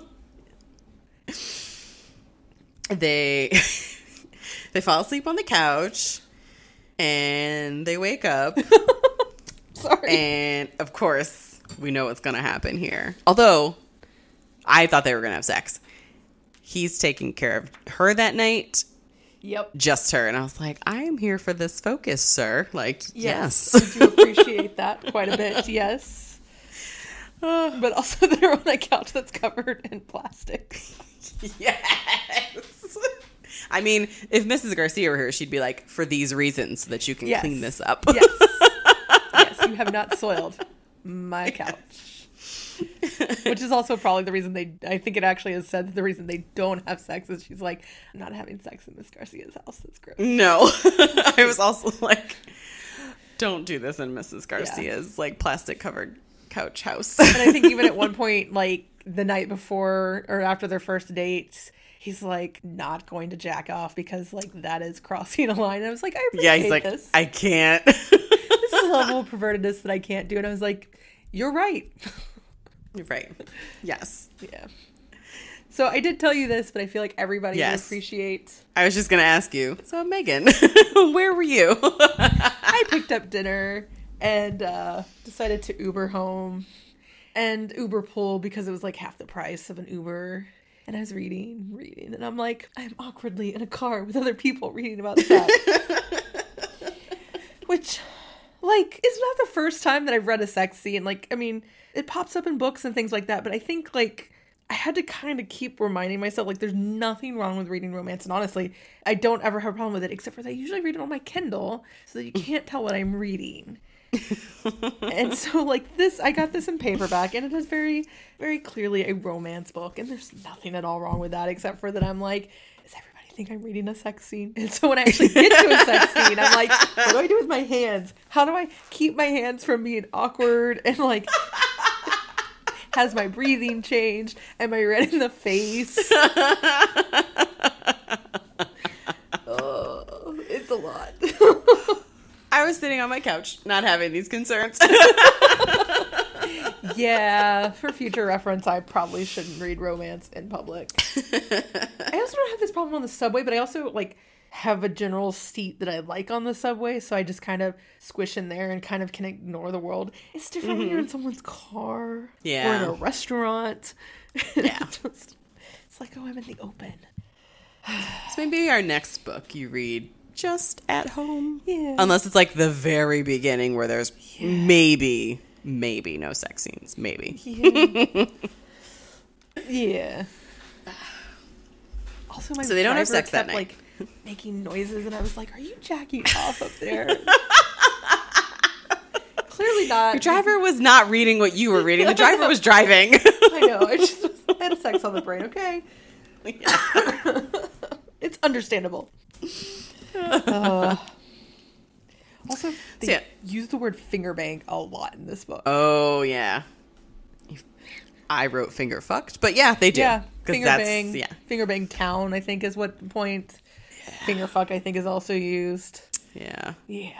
they they fall asleep on the couch and they wake up Sorry. and of course we know what's gonna happen here although i thought they were gonna have sex he's taking care of her that night yep. just her and i was like i am here for this focus sir like yes, I do appreciate that quite a bit. Yes. But also, they're on a couch that's covered in plastic. yes i mean if mrs garcia were here she'd be like for these reasons so that you can Yes. clean this up Yes. yes, you have not soiled my couch. Which is also probably the reason they, I think it actually is said that the reason they don't have sex is she's like, I'm not having sex in Miss Garcia's house. That's gross. No. I was also like, don't do this in Mrs. Garcia's like plastic covered couch house. And I think even at one point, like the night before or after their first date, he's like not going to jack off because like that is crossing a line. And I was like, I appreciate yeah, he's like, this. I can't. this is a level of pervertedness that I can't do. And I was like, you're right. Right. Yes. yeah. So I did tell you this, but I feel like everybody Yes. would appreciate. I was just gonna ask you. So Megan, where were you? I picked up dinner and uh, decided to Uber home and Uber pool because it was like half the price of an Uber. And I was reading, reading, and I'm like, I'm awkwardly in a car with other people reading about sex. Which, like, is not the first time that I've read a sex scene. Like, I mean, it pops up in books and things like that, but I think, like, I had to kind of keep reminding myself, like, there's nothing wrong with reading romance. And honestly, I don't ever have a problem with it, except for that I usually read it on my Kindle so that you can't tell what I'm reading. and so, like, this, I got this in paperback, and it is very, very clearly a romance book. And there's nothing at all wrong with that, except for that I'm like, does everybody think I'm reading a sex scene? And so when I actually get to a sex scene, I'm like, what do I do with my hands? How do I keep my hands from being awkward and like has my breathing changed? Am I red in the face? oh, it's a lot. I was sitting on my couch, not having these concerns. yeah, for future reference, I probably shouldn't read romance in public. I also don't have this problem on the subway, but I also like have a general seat that I like on the subway, so I just kind of squish in there and kind of can ignore the world. It's different when you're in mm-hmm. someone's car yeah. or in a restaurant. Yeah. Just- it's like, oh, I'm in the open. so maybe our next book you read just at home. Yeah. Unless it's like the very beginning where there's maybe, maybe no sex scenes. Maybe. Yeah. yeah. Also, my So they don't have sex that kept, night. like making noises, and I was like, "Are you jacking off up there?" Clearly not. The driver was not reading what you were reading. The driver was driving. I know. I just had sex on the brain. Okay, it's understandable. Uh, also, they So, yeah. use the word finger bang a lot in this book. Oh yeah. I wrote finger fucked, but yeah, they do. Yeah, finger that's- bang. Yeah, Finger bang town, I think, is what the point. Finger fuck, I think, is also used. yeah, Yeah.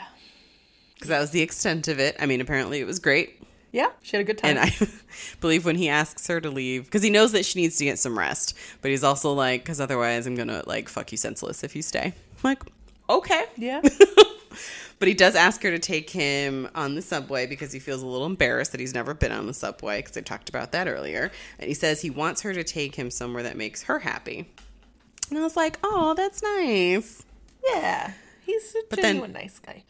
because that was the extent of it. I mean, apparently it was great, Yeah, she had a good time. and I believe when he asks her to leave, because he knows that she needs to get some rest, but he's also like, because otherwise I'm gonna like fuck you senseless if you stay. I'm like, okay. yeah. But he does ask her to take him on the subway because he feels a little embarrassed that he's never been on the subway because I talked about that earlier. And he says he wants her to take him somewhere that makes her happy. And I was like, oh, that's nice. Yeah. He's a But then- nice guy.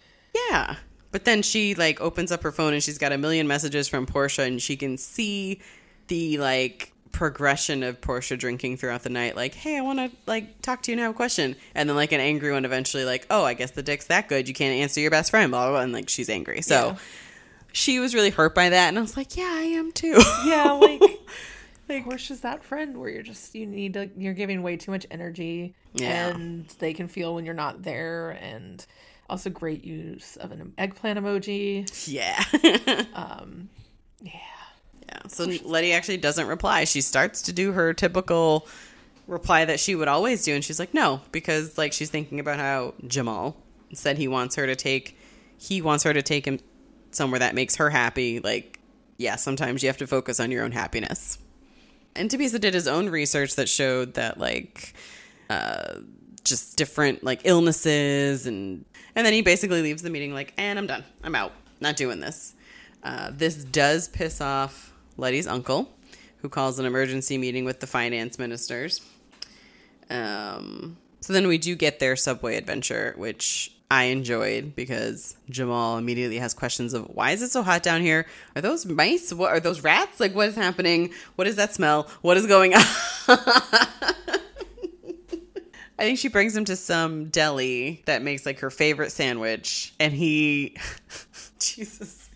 Yeah. But then she like opens up her phone and she's got a million messages from Portia and she can see the like progression of Portia drinking throughout the night. Like, hey, I want to like talk to you and have a question. And then like an angry one eventually like, oh, I guess the dick's that good. You can't answer your best friend, blah, blah, blah. And like she's angry. So Yeah. she was really hurt by that. And I was like, yeah, I am too. Yeah, like, Like- Portia's that friend where you're just, you need to, you're giving way too much energy. Yeah. And they can feel when you're not there. And also great use of an eggplant emoji. yeah. Um, yeah. Yeah. So Ledi actually doesn't reply. She starts to do her typical reply that she would always do, and she's like, no, because like she's thinking about how Jamal said he wants her to take, he wants her to take him somewhere that makes her happy. Like, yeah, sometimes you have to focus on your own happiness. And Thabiso did his own research that showed that like, uh, just different like illnesses and and then he basically leaves the meeting like, and I'm done. I'm out. Not doing this. Uh, this does piss off Ledi's uncle, who calls an emergency meeting with the finance ministers. Um, so then we do get their subway adventure, which I enjoyed because Jamal immediately has questions of why is it so hot down here? Are those mice? What are those rats? Like what is happening? What is that smell? What is going on? I think she brings him to some deli that makes like her favorite sandwich, and he, Jesus,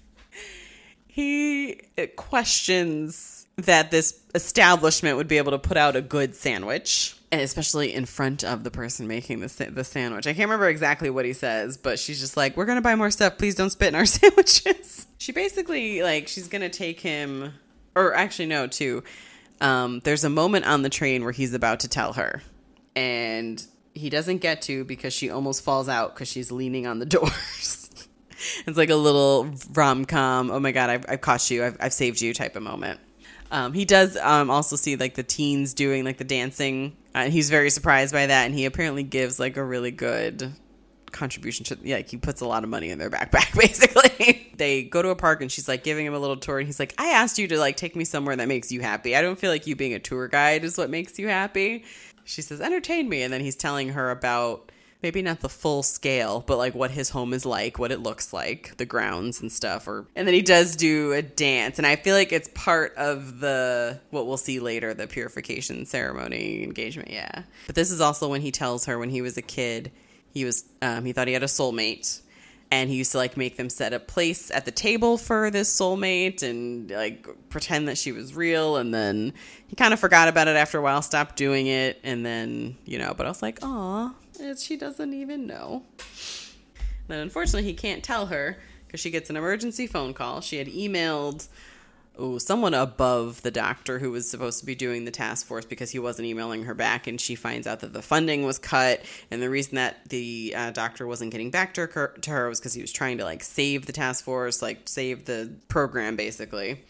he questions that this establishment would be able to put out a good sandwich, and especially in front of the person making the the sandwich. I can't remember exactly what he says, but she's just like, "We're gonna buy more stuff. Please don't spit in our sandwiches." She basically like she's gonna take him, or actually no, too. Um, there's a moment on the train where he's about to tell her and he doesn't get to because she almost falls out because she's leaning on the doors. it's like a little rom com. Oh my god, I've, I've caught you. I've, I've saved you type of moment. Um, he does um, also see like the teens doing like the dancing. Uh, and he's very surprised by that, and he apparently gives like a really good contribution to yeah like he puts a lot of money in their backpack basically. They go to a park and she's like giving him a little tour and he's like i asked you to like take me somewhere that makes you happy. I don't feel like you being a tour guide is what makes you happy. She says entertain me. And then he's telling her about maybe not the full scale but like what his home is like what it looks like the grounds and stuff or and then he does do a dance and i feel like it's part of the what we'll see later the purification ceremony engagement yeah. But this is also when he tells her when he was a kid he was um, he thought he had a soulmate and he used to like make them set a place at the table for this soulmate and like pretend that she was real and then he kind of forgot about it after a while stopped doing it and then you know but i was like oh she doesn't even know. Then unfortunately he can't tell her because she gets an emergency phone call. She had emailed oh someone above the doctor who was supposed to be doing the task force because he wasn't emailing her back and she finds out that the funding was cut. And the reason that the uh, doctor wasn't getting back to her, to her was because he was trying to like save the task force like save the program basically.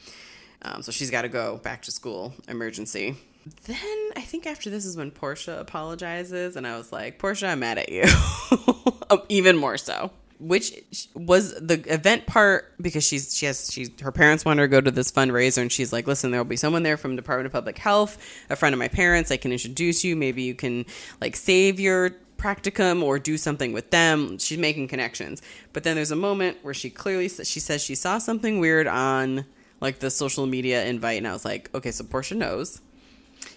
Um, so she's got to go back to school emergency then I think after this is when Portia apologizes, and I was like, Portia, I'm mad at you. Um, even more so. Which was the event part because she's she has she's her parents want her to go to this fundraiser and she's like, listen, there will be someone there from Department of Public Health, a friend of my parents. I can introduce you. Maybe you can like save your practicum or do something with them. She's making connections. But then there's a moment where she clearly she says she saw something weird on like the social media invite, and I was like, okay, so Portia knows.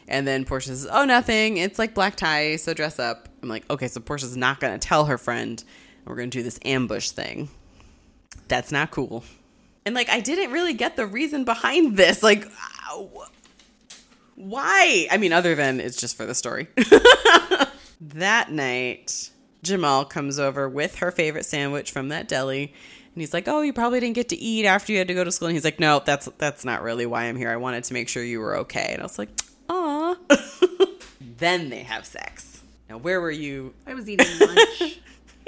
And then Portia says, "Oh, nothing. It's like black tie, so dress up." I'm like, "Okay, so Portia's not going to tell her friend. We're going to do this ambush thing. That's not cool." And like, I didn't really get the reason behind this. Like, uh, why? I mean, other than it's just for the story. that night, Jamal comes over with her favorite sandwich from that deli, And he's like, "Oh, you probably didn't get to eat after you had to go to school." And he's like, "No, that's that's not really why I'm here. I wanted to make sure you were okay." And I was like, Then they have sex. Now, where were you? I was eating lunch.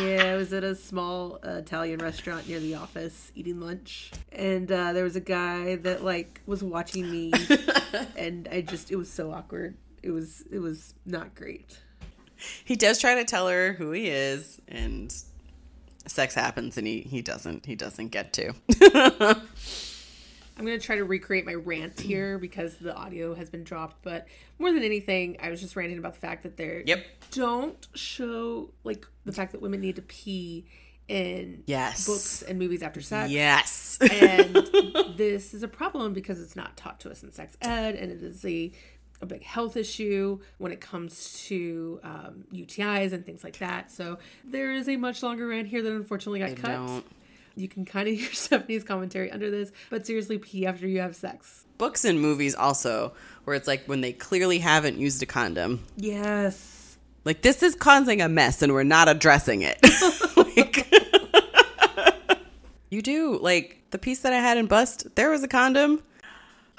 yeah, I was at a small uh, Italian restaurant near the office eating lunch, and uh, there was a guy that like was watching me, and I just it was so awkward. It was it was not great. He does try to tell her who he is, and sex happens, and he he doesn't he doesn't get to. I'm gonna try to recreate my rant here because the audio has been dropped. But more than anything, I was just ranting about the fact that they Yep. don't show like the fact that women need to pee in Yes. books and movies after sex. yes. and this is a problem because it's not taught to us in sex ed, and it is a a big health issue when it comes to um, UTIs and things like that. So there is a much longer rant here that unfortunately got cut. don't. You can kind of hear Stephanie's commentary under this, but seriously, pee after you have sex. Books and movies also, where it's like when they clearly haven't used a condom. Yes. Like this is causing a mess, and we're not addressing it. like, you do like the piece that I had in bust. There was a condom.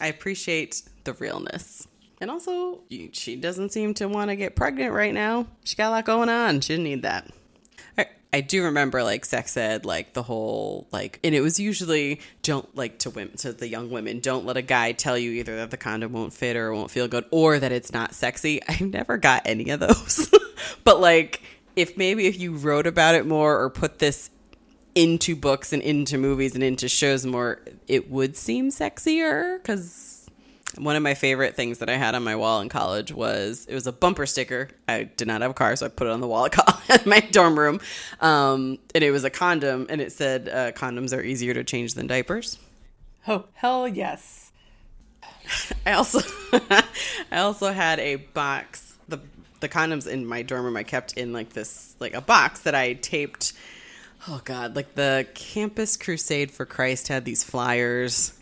I appreciate the realness. And also, she doesn't seem to want to get pregnant right now. She got a lot going on. She didn't need that. I, do remember like sex ed, like the whole like, and it was usually don't like to women to the young women. Don't let a guy tell you either that the condom won't fit or won't feel good, or that it's not sexy. I've never got any of those. but like, if maybe if you wrote about it more or put this into books and into movies and into shows more, it would seem sexier because one of my favorite things that I had on my wall in college was it was a bumper sticker. I did not have a car, so I put it on the wall at my dorm room, um, and it was a condom, and it said uh, condoms are easier to change than diapers. Oh, hell yes. I also I also had a box the the condoms in my dorm room I kept in like this like a box that I taped oh god like the campus crusade for Christ had these flyers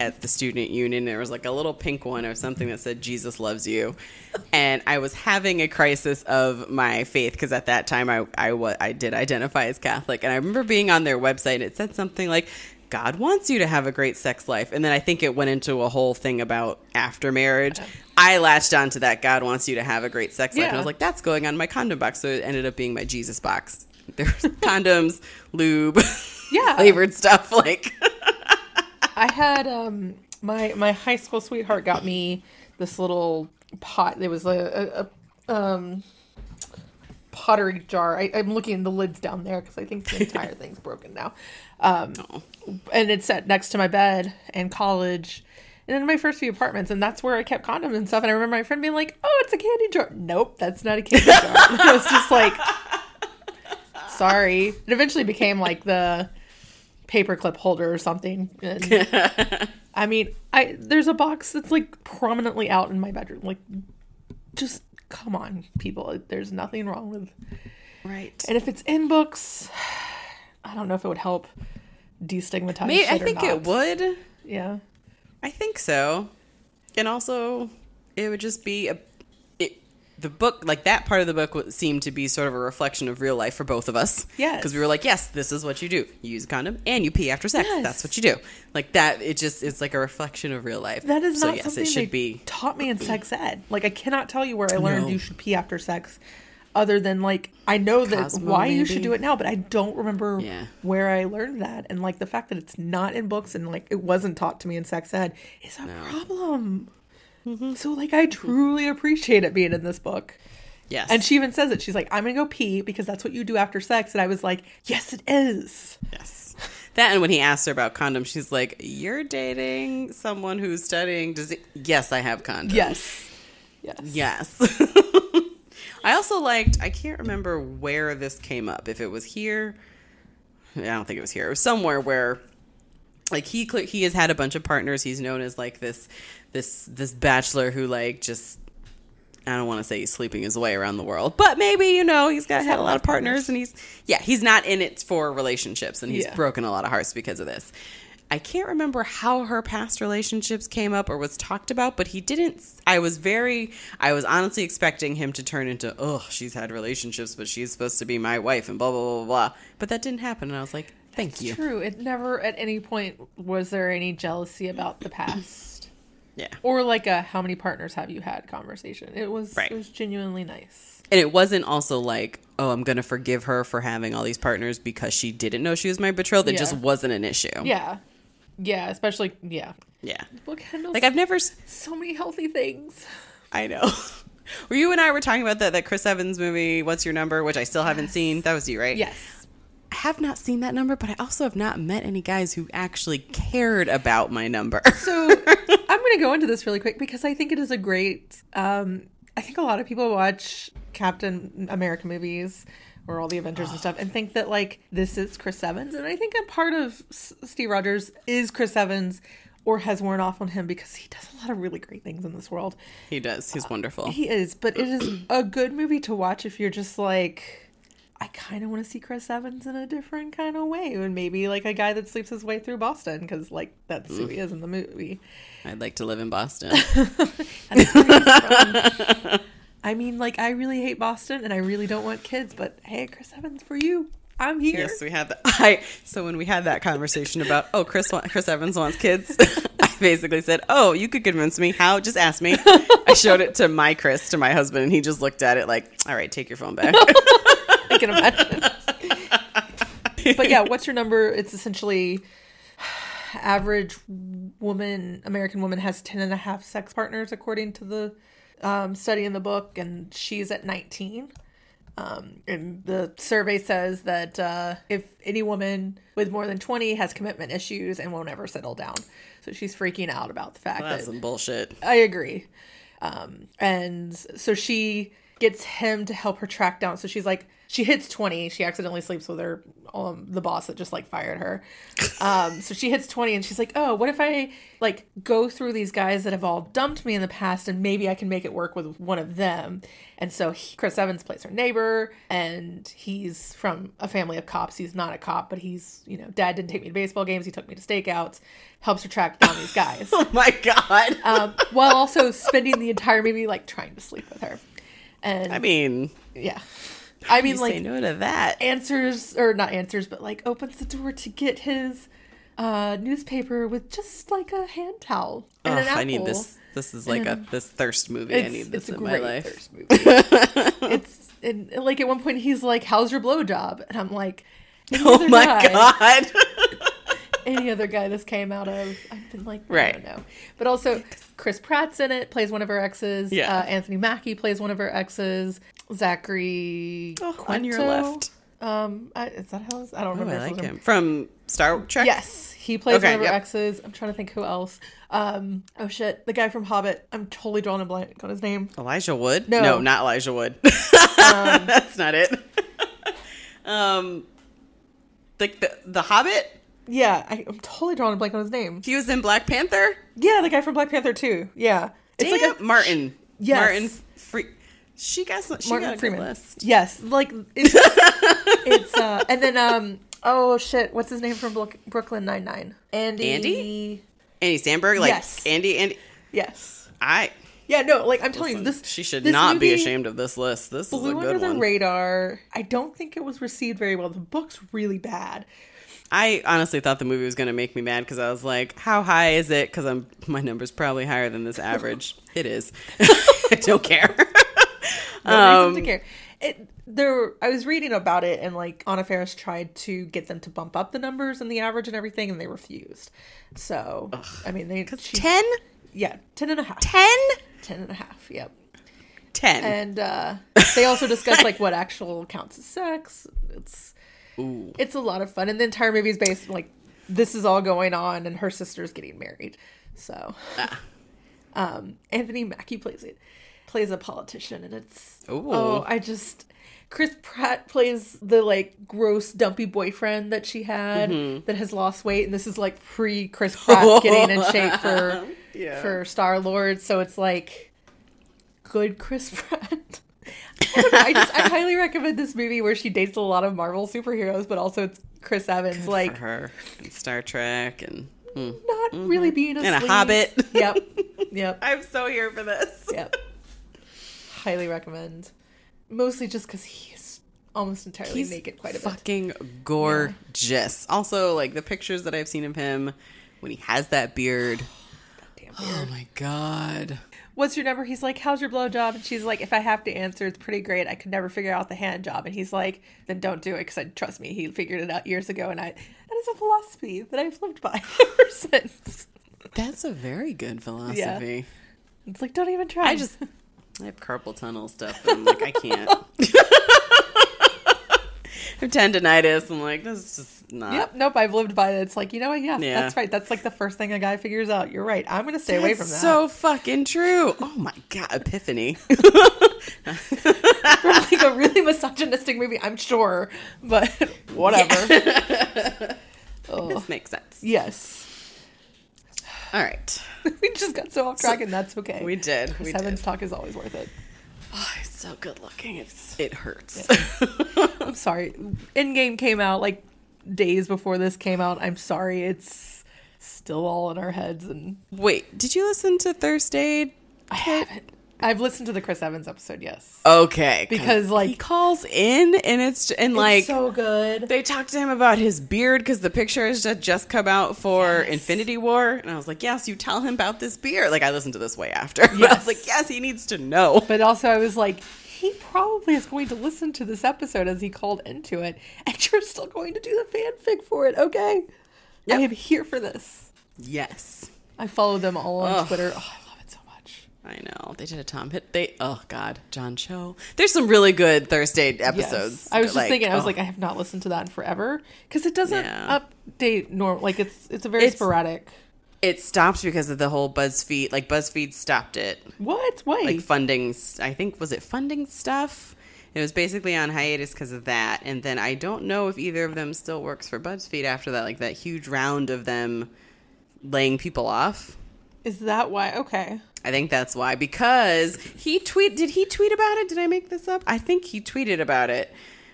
at the student union there was like a little pink one or something that said Jesus loves you and I was having a crisis of my faith because at that time I I wa- I did identify as Catholic and I remember being on their website and it said something like God wants you to have a great sex life. And then I think it went into a whole thing about after marriage. I latched onto that God wants you to have a great sex life. And I was like, that's going on my condom box. So it ended up being my Jesus box. There's condoms, lube, Yeah. flavored stuff. Like, I had um my my high school sweetheart got me this little pot. There was a, a, a um pottery jar. I, I'm looking the lids down there because I think the entire thing's broken now. Um, and it's set next to my bed in college. And in my first few apartments, and that's where I kept condoms and stuff. And I remember my friend being like, "Oh, it's a candy jar." Nope, that's not a candy jar. I was just like, "Sorry." It eventually became like the paperclip holder or something. And I mean, I there's a box that's like prominently out in my bedroom. Like, just come on, people. There's nothing wrong with. right. And if it's in books, I don't know if it would help destigmatize. I think it would. Yeah. I think so. And also, it would just be a. The book, like that part of the book, seemed to be sort of a reflection of real life for both of us. yeah Because we were like, yes, this is what you do. You use a condom and you pee after sex. Yes. That's what you do. Like that, it just, it's like a reflection of real life. That is so, not yes, something it should be. taught me in sex ed. Like I cannot tell you where I learned No. you should pee after sex, other than like I know that Cosmo, why you should do it now, but I don't remember Yeah. where I learned that. And like the fact that it's not in books and like it wasn't taught to me in sex ed is a problem. Mm-hmm. So like I truly appreciate it being in this book. Yes. And she even says it. She's like, I'm gonna go pee because that's what you do after sex. And I was like, Yes, it is. Yes. That and when he asked her about condoms, she's like, "You're dating someone who's studying disease." Yes, I have condoms. Yes. Yes. Yes. I also liked, I can't remember where this came up. If it was here, I don't think it was here. It was somewhere where like he he has had a bunch of partners. He's known as like this this this bachelor who like just I don't want to say he's sleeping his way around the world, but maybe you know he's got had a lot of partners, and he's yeah he's not in it for relationships, and he's Yeah. broken a lot of hearts because of this. I can't remember how her past relationships came up or was talked about, but he didn't. I was very, I was honestly expecting him to turn into, oh, she's had relationships, but she's supposed to be my wife and blah, blah, blah, blah. But that didn't happen. And I was like, thank you. True. It never at any point was there any jealousy about the past. Yeah. Or like a how many partners have you had conversation. It was Right. it was genuinely nice. And it wasn't also like, oh, I'm going to forgive her for having all these partners because she didn't know she was my betrothed. It Yeah. just wasn't an issue. Yeah. Yeah, especially yeah. Yeah. Well, Kendall's Like, I've never, s- so many healthy things. I know. Were you and I were talking about that, that Chris Evans movie, What's Your Number, which I still haven't seen? That was you, right? Yes. I have not seen that number, but I also have not met any guys who actually cared about my number. So I'm going to go into this really quick because I think it is a great. Um, I think a lot of people watch Captain America movies or all the Avengers and stuff and think that like this is Chris Evans, and I think a part of S- Steve Rogers is Chris Evans or has worn off on him because he does a lot of really great things in this world. he does. He's wonderful. He is, but it is a good movie to watch if you're just like. I kind of want to see Chris Evans in a different kind of way, and maybe like a guy that sleeps his way through Boston, because like that's who he is in the movie. I'd like to live in Boston. That's where he's from. I mean, like, I really hate Boston and I really don't want kids, but hey, Chris Evans, for you, I'm here. yes, we had that. I so when we had that conversation about oh Chris wa- Chris Evans wants kids, I basically said oh you could convince me how just ask me. I showed it to my Chris to my husband and he just looked at it like all right take your phone back. I can imagine. but yeah, what's your number? It's essentially average woman, American woman, has 10 and a half sex partners, according to the um, study in the book, and she's at 19. Um, and the survey says that uh, if any woman with more than 20 has commitment issues and won't ever settle down. So she's freaking out about the fact That's that some bullshit. I agree. Um, and so she gets him to help her track down. So she's like, she hits 20. She accidentally sleeps with her, um, the boss that just like fired her. Um, so she hits 20 and she's like, oh, what if I like go through these guys that have all dumped me in the past and maybe I can make it work with one of them. And so he, Chris Evans plays her neighbor and he's from a family of cops. He's not a cop, but he's, you know, dad didn't take me to baseball games. He took me to stakeouts, helps her track down these guys Oh my god. um, while also spending the entire movie like trying to sleep with her. And I mean, yeah, I mean like say no to that. answers or not answers, but like opens the door to get his uh, newspaper with just like a hand towel and an Ugh, apple. I need this. This is like a this thirst movie. I need this in my life. thirst movie. it's and like at one point he's like, "How's your blowjob?" And I'm like, Oh my guy- god. any other guy this came out of, I've been like, I Right. don't know. But also, Chris Pratt's in it, plays one of her exes. Yeah. Uh, Anthony Mackie plays one of her exes. Zachary Oh, on your left. Um, I, is that how? I don't Oh, remember. I like him from Star Trek. Yes, he plays Okay, one of her yep. exes. I'm trying to think who else. Um, oh shit, the guy from Hobbit. I'm totally drawing a blank on his name. Elijah Wood. No. no, not Elijah Wood. Um, That's not it. um, like the the Hobbit. Yeah, I, I'm totally drawing a blank on his name. He was in Black Panther. Yeah, the guy from Black Panther too. Yeah, Damn, it's like a Martin. Yes. Martin Free. She got some, she Martin got a Freeman. good list. Yes, like it's, it's uh, and then um, oh shit, what's his name from Brook- Brooklyn Nine Nine? Andy. Andy? Andy Samberg. Like Yes. Andy. Andy. Yes. I. Yeah, no, like I'm telling you, this she should this not be ashamed of this list. This is a Blew under good the radar. I don't think it was received very well. The book's really bad. I honestly thought the movie was going to make me mad because I was like, "How high is it?" Because I'm my number's probably higher than this average. it is. I don't care. No Um, reason to care. It there. I was reading about it, and like Anna Faris tried to get them to bump up the numbers and the average and everything, and they refused. So I mean, they she, Ten. yeah, ten and a half. Ten. Ten and a half. Yep. Ten. and uh, they also discuss like what actual counts as sex. It's Ooh. it's a lot of fun, and the entire movie is based like this is all going on, and her sister's getting married. So, Ah. um, Anthony Mackie plays it, plays a politician, and it's Ooh. oh, I just Chris Pratt plays the like gross dumpy boyfriend that she had Mm-hmm. that has lost weight, and this is like pre Chris Pratt getting in shape for Yeah. for Star Lord, so it's like good Chris Pratt. I, don't know, I just I highly recommend this movie where she dates a lot of Marvel superheroes, but also it's Chris Evans. Good like her and Star Trek and hmm. not mm-hmm. really being And a hobbit. Yep. Yep. I'm so here for this. Yep. Highly recommend. Mostly just because he's almost entirely He's naked quite a bit. fucking gorgeous. Also, like the pictures that I've seen of him when he has that beard. Damn Oh my god. What's your number? He's like, How's your blowjob? And she's like, If I have to answer, it's pretty great. I could never figure out the hand job. And he's like, Then don't do it because I trust me. He figured it out years ago. And I, that is a philosophy that I've lived by ever since. That's a very good philosophy. It's like, Don't even try. I just I have carpal tunnel stuff and I'm like I can't. Have tendonitis. I'm like, this is just not Yep, nope, I've lived by it. It's like, you know what? Yeah, Yeah. that's right. That's like the first thing a guy figures out. You're right. I'm going to stay away from that. So fucking true. Oh my god, epiphany. from like a really misogynistic movie, I'm sure, but whatever. Oh, this makes sense. yes. All right. we just got so off track, and that's okay. We did. We Evans did. talk is always worth it. Oh, so good looking. It's it hurts. I'm sorry. Endgame came out like days before this came out. I'm sorry. It's still all in our heads, and Wait, did you listen to Thursday? I haven't. I've listened to the Chris Evans episode, yes. Okay, Because, like- he calls in and it's and like so good. they talked to him about his beard because the pictures has just come out for Yes. Infinity War, and I was like, yes, you tell him about this beard. Like I listened to this way after, but I was like, yes, he needs to know. But also, I was like, he probably is going to listen to this episode as he called into it, and you're still going to do the fanfic for it, okay? Yep. I am here for this. Yes, I follow them all on Ugh. Twitter. Oh, I love it so much. I know they did a Tom hit. They oh god, John Cho. There's some really good Thursday episodes. Yes. I was just like, thinking, I was oh. like, I have not listened to that in forever because it doesn't Yeah. update norm. Like it's it's a very It's- sporadic. it stopped because of the whole BuzzFeed. Like BuzzFeed stopped it. What? Wait. like funding I think was it funding stuff it was basically on hiatus because of that and then i don't know if either of them still works for buzzfeed after that like that huge round of them laying people off is that why? Okay. I think that's why because he tweet did he tweet about it? Did i make this up? I think he tweeted about it.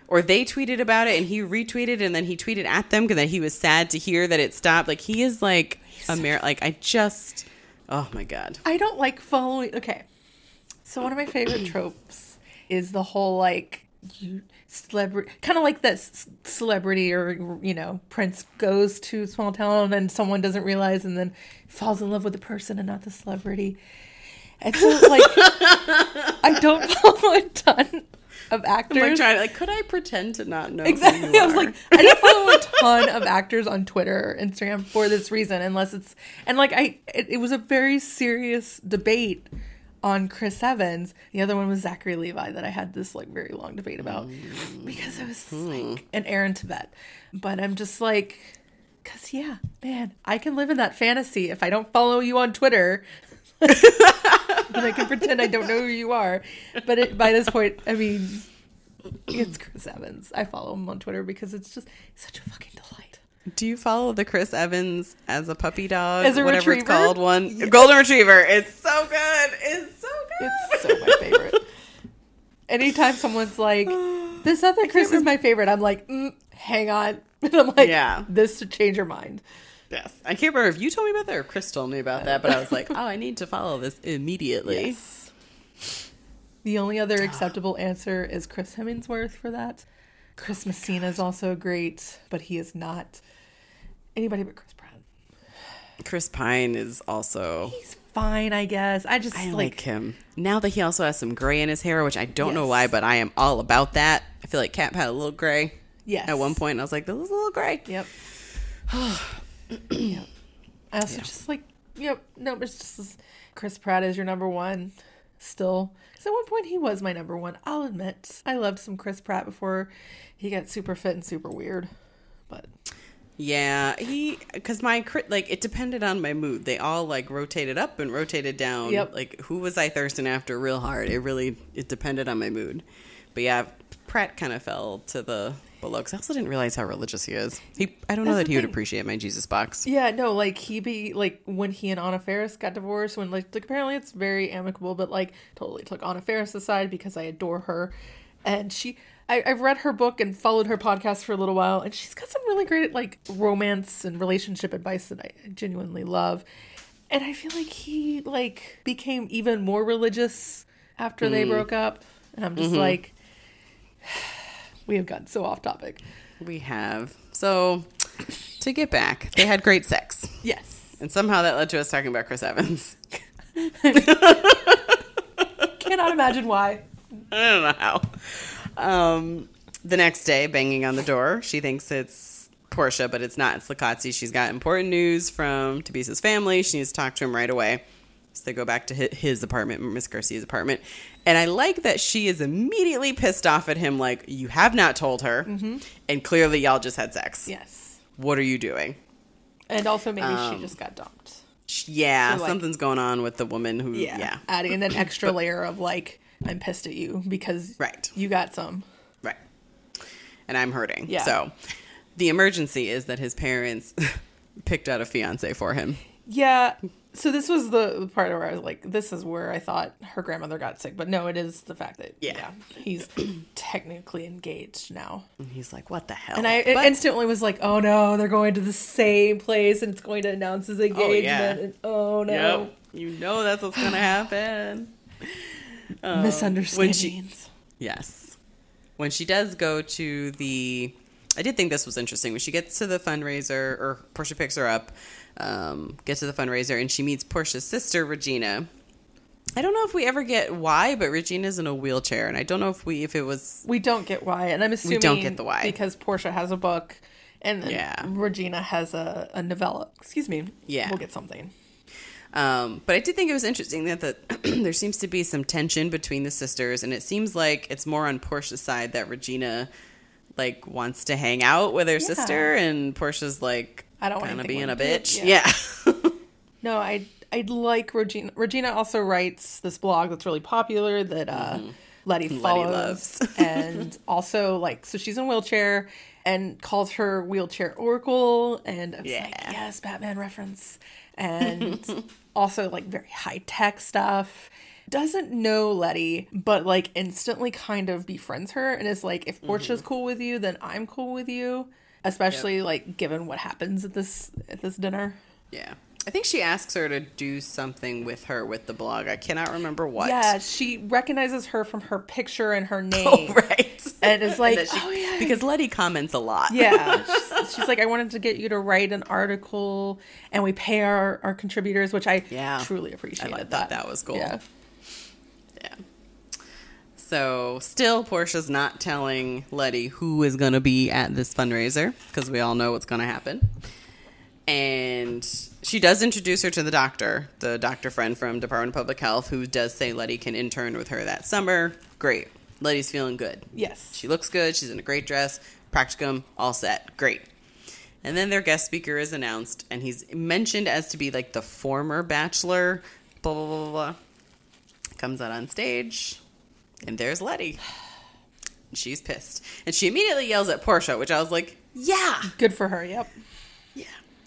Or they tweeted about it and he retweeted and then he tweeted at them because then he was sad to hear that it stopped. Like he is like a mer- like i just oh my god. I don't like following. Okay. So one of my favorite tropes is the whole like you celebrity kind of like this celebrity or you know prince goes to a small town and someone doesn't realize and then falls in love with the person and not the celebrity and so like i don't follow a ton of actors I'm like trying to like could I pretend to not know Exactly. I was like, I don't follow a ton of actors on Twitter or Instagram for this reason, unless it's and like I, it, it was a very serious debate on Chris Evans. The other one was Zachary Levi that I had this like very long debate about because it was Hmm. like an Aaron Tibet. But I'm just like, cause yeah, man, I can live in that fantasy if I don't follow you on Twitter. then I can pretend I don't know who you are. But it, by this point, I mean, it's Chris Evans. I follow him on Twitter because it's just such a fucking delight. Do you follow the Chris Evans as a puppy dog? As a whatever it's retriever? called one. Golden Retriever. It's so good. It's so good. It's so my favorite. Anytime someone's like, "This other Chris is my favorite," I'm like, mm, "Hang on," and I'm like, Yeah. this to change your mind." Yes. I can't remember if you told me about that or Chris told me about that, but I was like, oh, I need to follow this immediately. Yes. The only other acceptable answer is Chris Hemmingsworth for that. Chris oh Messina is also great, but he is not anybody but Chris Pratt. Chris Pine is also. He's fine, I guess. I just I like, like, him. Now that he also has some gray in his hair, which I don't know why, but I am all about that. I feel like Cap had a little gray yes. at one point, and I was like, this is a little gray. Yep. yep. I also just like, yep, no, it's just Chris Pratt is your number one still. Because at one point he was my number one. I'll admit. I loved some Chris Pratt before he got super fit and super weird. But Yeah, he because my like it depended on my mood. They all like rotated up and rotated down. Yep. Like who was I thirsting after real hard? It really it depended on my mood. But yeah, Pratt kind of fell to the below because I also didn't realize how religious he is. He I don't know that he would appreciate my Jesus box. yeah, no, like he be like when he and Anna Faris got divorced, when like, like apparently it's very amicable, but like totally took Anna Faris aside because I adore her. and she I, I've read her book and followed her podcast for a little while, and she's got some really great like romance and relationship advice that I genuinely love. And I feel like he like became even more religious after they mm. broke up, and I'm just mm-hmm. like, we have gotten so off topic. We have. So, to get back, they had great sex. Yes, And somehow that led to us talking about Chris Evans. cannot imagine why. I don't know how. Um, the next day, banging on the door, she thinks it's Portia, but it's not. It's Likotsi. She's got important news from Thabiso's family. She needs to talk to him right away. So they go back to his apartment, Miss Garcia's apartment. And I like that she is immediately pissed off at him, like, you have not told her. And clearly, y'all just had sex. Yes, What are you doing? and also maybe Um, she just got dumped. Yeah, So, like- something's going on with the woman who, Yeah. yeah. Adding an extra layer of like, I'm pissed at you because Right. you got some. Right. And I'm hurting. Yeah. So the emergency is that his parents picked out a fiance for him. Yeah. So this was the part where I was like, this is where I thought her grandmother got sick. But no, it is the fact that Yeah. yeah, he's technically engaged now. And he's like, what the hell? And I But- instantly was like, oh no, they're going to the same place and it's going to announce his engagement. yeah. And oh no. Yep. You know that's what's going to happen. Um, Misunderstandings. Yes. When she does go to the. I did think this was interesting. When she gets to the fundraiser, or Portia picks her up, um, gets to the fundraiser, and she meets Portia's sister, Regina. I don't know if we ever get why, but Regina's in a wheelchair, and I don't know if we if it was we don't get why. And I'm assuming we don't get the why. because Portia has a book and then Yeah. Regina has a, a novella. Excuse me. Yeah. We'll get something. Um, but I did think it was interesting that the, there seems to be some tension between the sisters, and it seems like it's more on Portia's side that Regina like wants to hang out with her sister, and Portia's like I don't want to be in a bitch. yeah. Yeah, No, I I like Regina. Regina also writes this blog that's really popular that uh, Ledi follows, loves. and also like so she's in a wheelchair and calls her wheelchair oracle, and I was like, Yeah. yes, Batman reference, and also like very high tech stuff. Doesn't know Ledi, but like instantly kind of befriends her and is like, if mm-hmm. Portia's cool with you, then I'm cool with you. Especially like given what happens at this at this dinner. yeah. I think she asks her to do something with her with the blog. I cannot remember what. Yeah, she recognizes her from her picture and her oh, name. Oh, right. And it's like, that she- oh, yeah. because Ledi comments a lot. Yeah. She's, she's like, I wanted to get you to write an article and we pay our, our contributors, which I Yeah. truly appreciated. I thought that. that was cool. Yeah. So, still, Portia's not telling Ledi who is going to be at this fundraiser because we all know what's going to happen. And she does introduce her to the doctor, the doctor friend from Department of Public Health, who does say Ledi can intern with her that summer. Great. Ledi's feeling good. Yes. She looks good. She's in a great dress. Practicum, all set. Great. And then their guest speaker is announced, and he's mentioned as to be like the former bachelor. Blah, blah, blah, blah, blah. Comes out on stage, and there's Ledi. She's pissed. And she immediately yells at Portia, which I was like, yeah. Good for her. Yep. Yeah.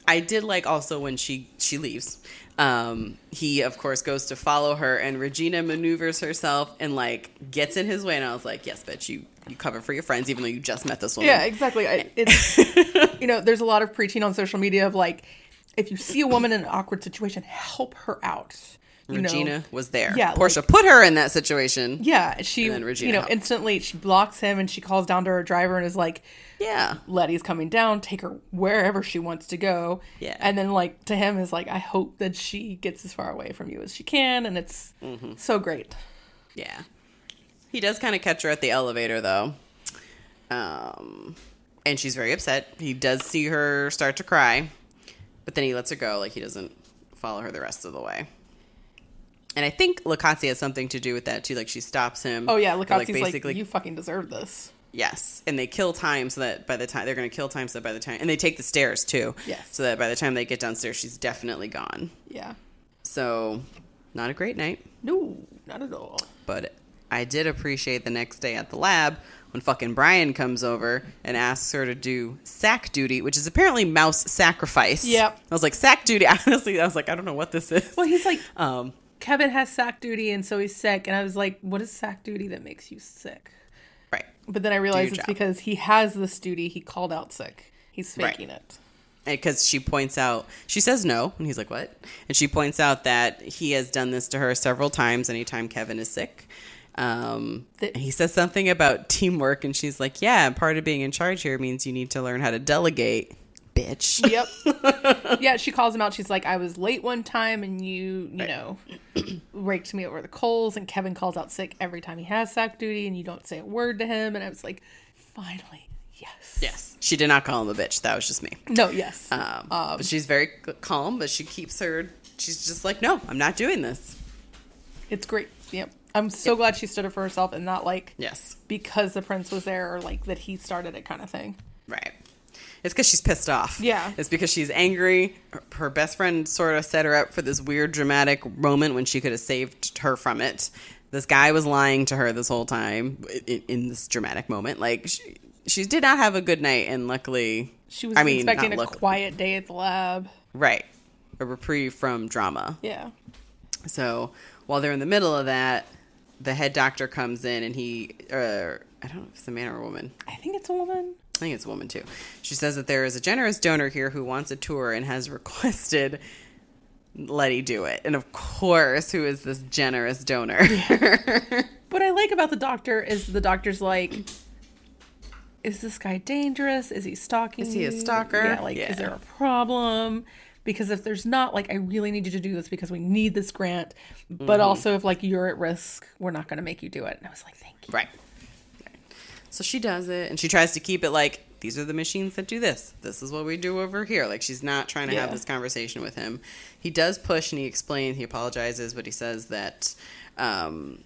I did like also when she she leaves. Um, he of course goes to follow her, and Regina maneuvers herself and like gets in his way. And I was like, "Yes, bitch, you you cover for your friends, even though you just met this woman." Yeah, exactly. I, it's, you know, there's a lot of preaching on social media of like, if you see a woman in an awkward situation, help her out. You know? Regina was there. Yeah, Portia put her in that situation. Yeah, she, And then Regina you know, helped. instantly she blocks him and she calls down to her driver and is like, Yeah. Ledi's coming down, take her wherever she wants to go. Yeah. And then like to him is like, I hope that she gets as far away from you as she can, and it's Mm-hmm. so great. Yeah. He does kind of catch her at the elevator though. Um and she's very upset. He does see her start to cry, but then he lets her go like he doesn't follow her the rest of the way. And I think Likotsi has something to do with that too. Like she stops him. Oh yeah, Likotsi's like, you fucking deserve this. Yes, and they kill time so that by the time they're going to kill time so that by the time and they take the stairs too. Yes. So that by the time they get downstairs, she's definitely gone. Yeah. So, not a great night, No, not at all. but I did appreciate the next day at the lab when fucking Brian comes over and asks her to do sack duty, which is apparently mouse sacrifice. Yep. I was like sack duty. Honestly, I was like, I don't know what this is. Well, he's like, um, Kevin has sack duty and so he's sick, and I was like, what is sack duty that makes you sick? Right. But then I realized it's job. because he has this duty. He called out sick. He's Right. faking it. because she points out she says no and he's like what and she points out that he has done this to her several times anytime kevin is sick um, The- he says something about teamwork and she's like yeah part of being in charge here means you need to learn how to delegate bitch Yep. yeah, she calls him out. She's like, I was late one time and you, you know, raked me over the coals. And Kevin calls out sick every time he has sack duty and you don't say a word to him. And I was like, finally, yes. yes she did not call him a bitch that was just me No, yes. um, but she's very calm but she keeps her she's just like no i'm not doing this it's great. Yep. I'm so glad she stood up for herself and not like yes because the prince was there or like that he started it kind of thing. Right. It's because she's pissed off. Yeah. It's because she's angry. Her- Her best friend sort of set her up for this weird dramatic moment when she could have saved her from it. This guy was lying to her this whole time in, in this dramatic moment. Like, she, she did not have a good night, and luckily. She was I mean, expecting a luckily. quiet day at the lab. Right. A reprieve from drama. Yeah. So while they're in the middle of that, the head doctor comes in and he, uh, I don't know if it's a man or a woman. I think it's a woman. I think it's a woman too. She says that there is a generous donor here who wants a tour and has requested Ledi do it. And of course, who is this generous donor? What I like about the doctor is the doctor's like, is this guy dangerous? Is he stalking? Is he a stalker? Yeah, like, Yeah. is there a problem? Because if there's not, like, I really need you to do this because we need this grant. But Mm-hmm. also, if like you're at risk, we're not going to make you do it. And I was like, thank you. right. So she does it and she tries to keep it like these are the machines that do this. This is what we do over here. Like she's not trying to have this conversation with him. He does push and he explains, he apologizes, but he says that um,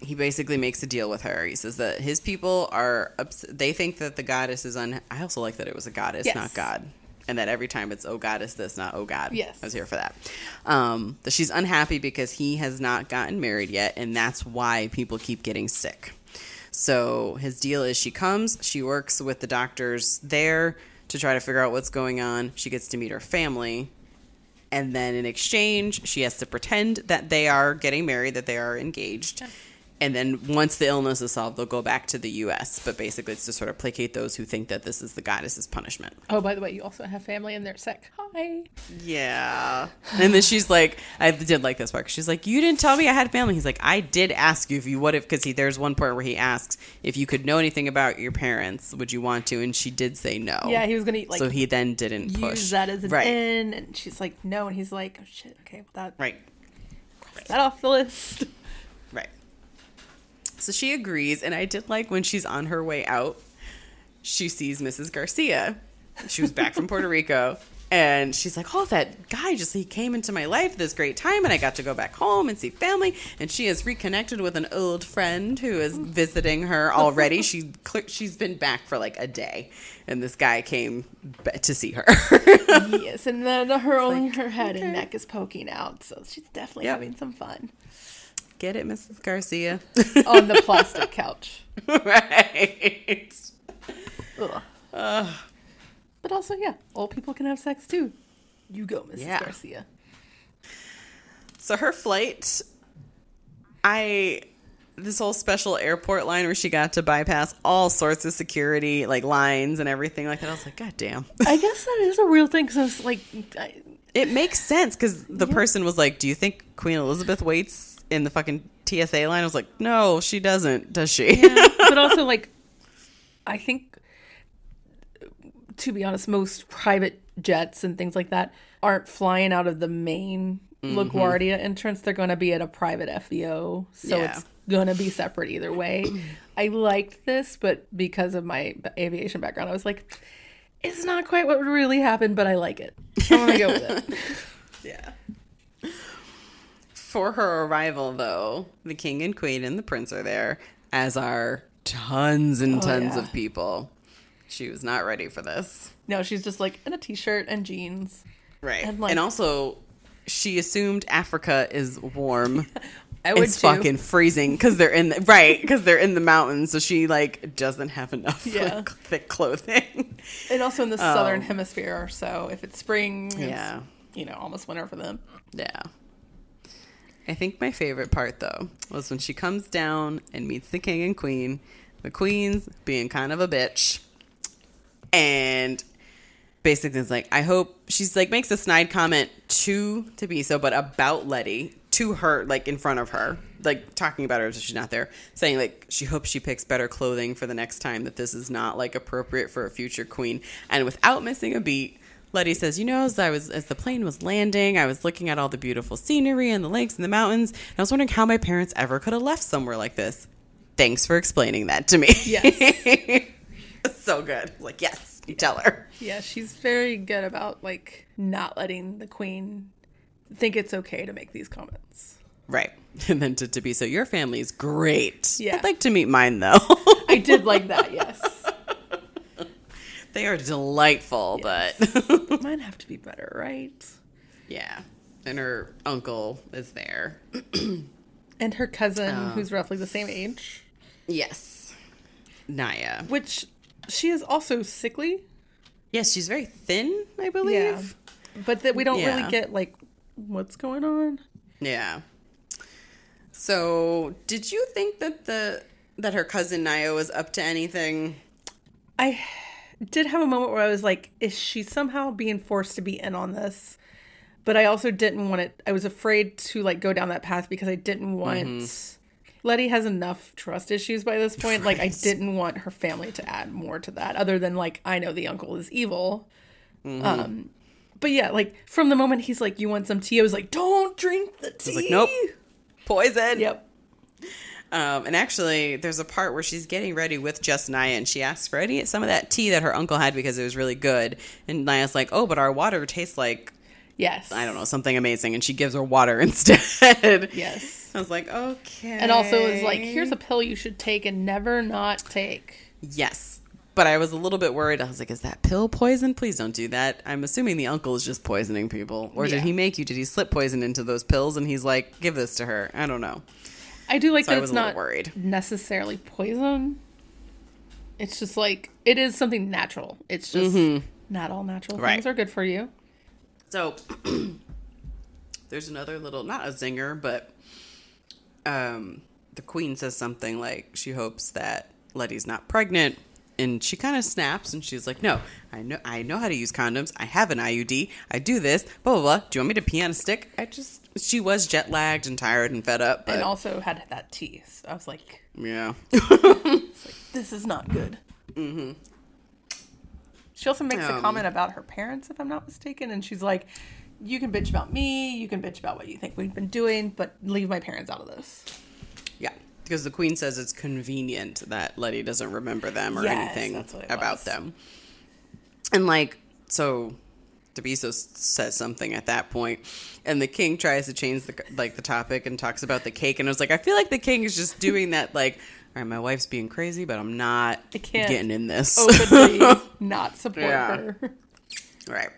he basically makes a deal with her. He says that his people are ups- they think that the goddess is un. I also like that it was a goddess, Yes. not God, and that every time it's oh goddess this, not oh God. Yes. I was here for that. Um, that she's unhappy because he has not gotten married yet, and that's why people keep getting sick. So his deal is she comes, she works with the doctors there to try to figure out what's going on. She gets to meet her family. And then in exchange, she has to pretend that they are getting married, that they are engaged. And then once the illness is solved, they'll go back to the U.S. But basically, it's to sort of placate those who think that this is the goddess's punishment. Oh, by the way, you also have family and they're sick. Hi. Yeah. And then she's like, I did like this part. She's like, you didn't tell me I had family. He's like, I did ask you if you would have, because he there's one part where he asks if you could know anything about your parents, would you want to? And she did say no. Yeah, he was going to like so he then didn't use push that as an right, in. And she's like, no. And he's like, oh, shit. Okay, that, right, that off the list. So she agrees, and I did like when she's on her way out, she sees Mrs. Garcia. She was back from Puerto Rico. And she's like, Oh, that guy just he came into my life this great time, and I got to go back home and see family. And she has reconnected with an old friend who is visiting her already. she she's been back for like a day, and this guy came to see her. yes, and then her only like, her head and neck is poking out, so she's definitely Yep. having some fun Get it, Mrs. Garcia? on the plastic couch. right. Ugh. But also, yeah, old people can have sex too. You go, Mrs. Yeah. Garcia. So her flight, I this whole special airport line where she got to bypass all sorts of security like lines and everything like that. I was like, God damn. I guess that is a real thing because, like, I, It makes sense because the Yeah. person was like, "Do you think Queen Elizabeth waits in the fucking TSA line?" I was like, "No, she doesn't, does she?" but also, like, I think, to be honest, most private jets and things like that aren't flying out of the main mm-hmm. LaGuardia entrance. They're going to be at a private FBO, so Yeah. it's going to be separate either way. I liked this, but because of my aviation background, I was like, it's not quite what really happened, but I like it. I want to go with it. yeah. For her arrival, though, the king and queen and the prince are there, as are tons and Oh, tons yeah. of people. She was not ready for this. No, she's just like in a t-shirt and jeans. Right. And, And, also, she assumed Africa is warm. I would it's too. fucking freezing because they're in the right because they're in the mountains. So she like doesn't have enough Yeah. like, thick clothing. And also in the southern Um, hemisphere, so if it's spring, it's, Yeah. you know, almost winter for them. yeah. I think my favorite part though was when she comes down and meets the king and queen. the queen's being kind of a bitch. And basically it's like, I hope she's like makes a snide comment to Thabiso, but about Ledi to her, like in front of her, like talking about her as if she's not there, saying like she hopes she picks better clothing for the next time, that this is not like appropriate for a future queen. And without missing a beat, Ledi says, "You know, as I was as the plane was landing, I was looking at all the beautiful scenery and the lakes and the mountains, and I was wondering how my parents ever could have left somewhere like this. Thanks for explaining that to me. Yes. so good. Like, yes, you tell her. Yeah, she's very good about like not letting the queen think it's okay to make these comments. Right. And then to, Thabiso your family's great. Yeah. I'd like to meet mine though. I did like that, yes. They are delightful, Yes. but Mine have to be better, right? yeah. And her uncle is there. And her cousin, Oh. who's roughly the same age, Yes. Naya. which she is also sickly. Yes, she's very thin, I believe. Yeah. But that we don't Yeah. really get like what's going on. Yeah. So, did you think that the that her cousin Naya was up to anything? I did have a moment where I was like, is she somehow being forced to be in on this? But I also didn't want it. I was afraid to like go down that path because I didn't want. Ledi has enough trust issues by this point. Like I didn't want her family to add more to that, other than like I know the uncle is evil. Um, but yeah, like from the moment he's like, "You want some tea?" I was like, "Don't drink the tea." like, nope. Poison. Yep. Um, and actually, there's a part where she's getting ready with just Naya, and she asks for any some of that tea that her uncle had because it was really good. And Naya's like, "Oh, but our water tastes like Yes. I don't know something amazing," and she gives her water instead. Yes. I was like, "Okay." And also is like, "Here's a pill you should take and never not take." yes." But I was a little bit worried. I was like, "Is that pill poison? Please don't do that." I'm assuming the uncle is just poisoning people, or Yeah. did he make you? Did he slip poison into those pills? And he's like, "Give this to her." I don't know. I do like So that it's not worried. necessarily poison. It's just like it is something natural. It's just not all natural Mm-hmm. Right. things are good for you. So there's another little not a zinger, but um the queen says something like she hopes that Ledi's not pregnant and she kind of snaps and she's like, "No, I know I know how to use condoms. I have an IUD. I do this. Blah blah blah. Do you want me to pee on a stick?" I just she was jet lagged and tired and fed up, but and also had that tea. So I was like, yeah. this is not good. Mm-hmm. She also makes a Um, comment about her parents, if I'm not mistaken, and she's like, "You can bitch about me. You can bitch about what you think we've been doing, but leave my parents out of this." Because the queen says it's convenient that Ledi doesn't remember them or Yes, anything that's what it about was. them. And like, so Thabiso says something at that point, and the king tries to change the like the topic and talks about the cake, and I was like, I feel like the king is just doing that, like, all right, my wife's being crazy, but I'm not I can't getting in this. Openly not support Yeah. her. Right.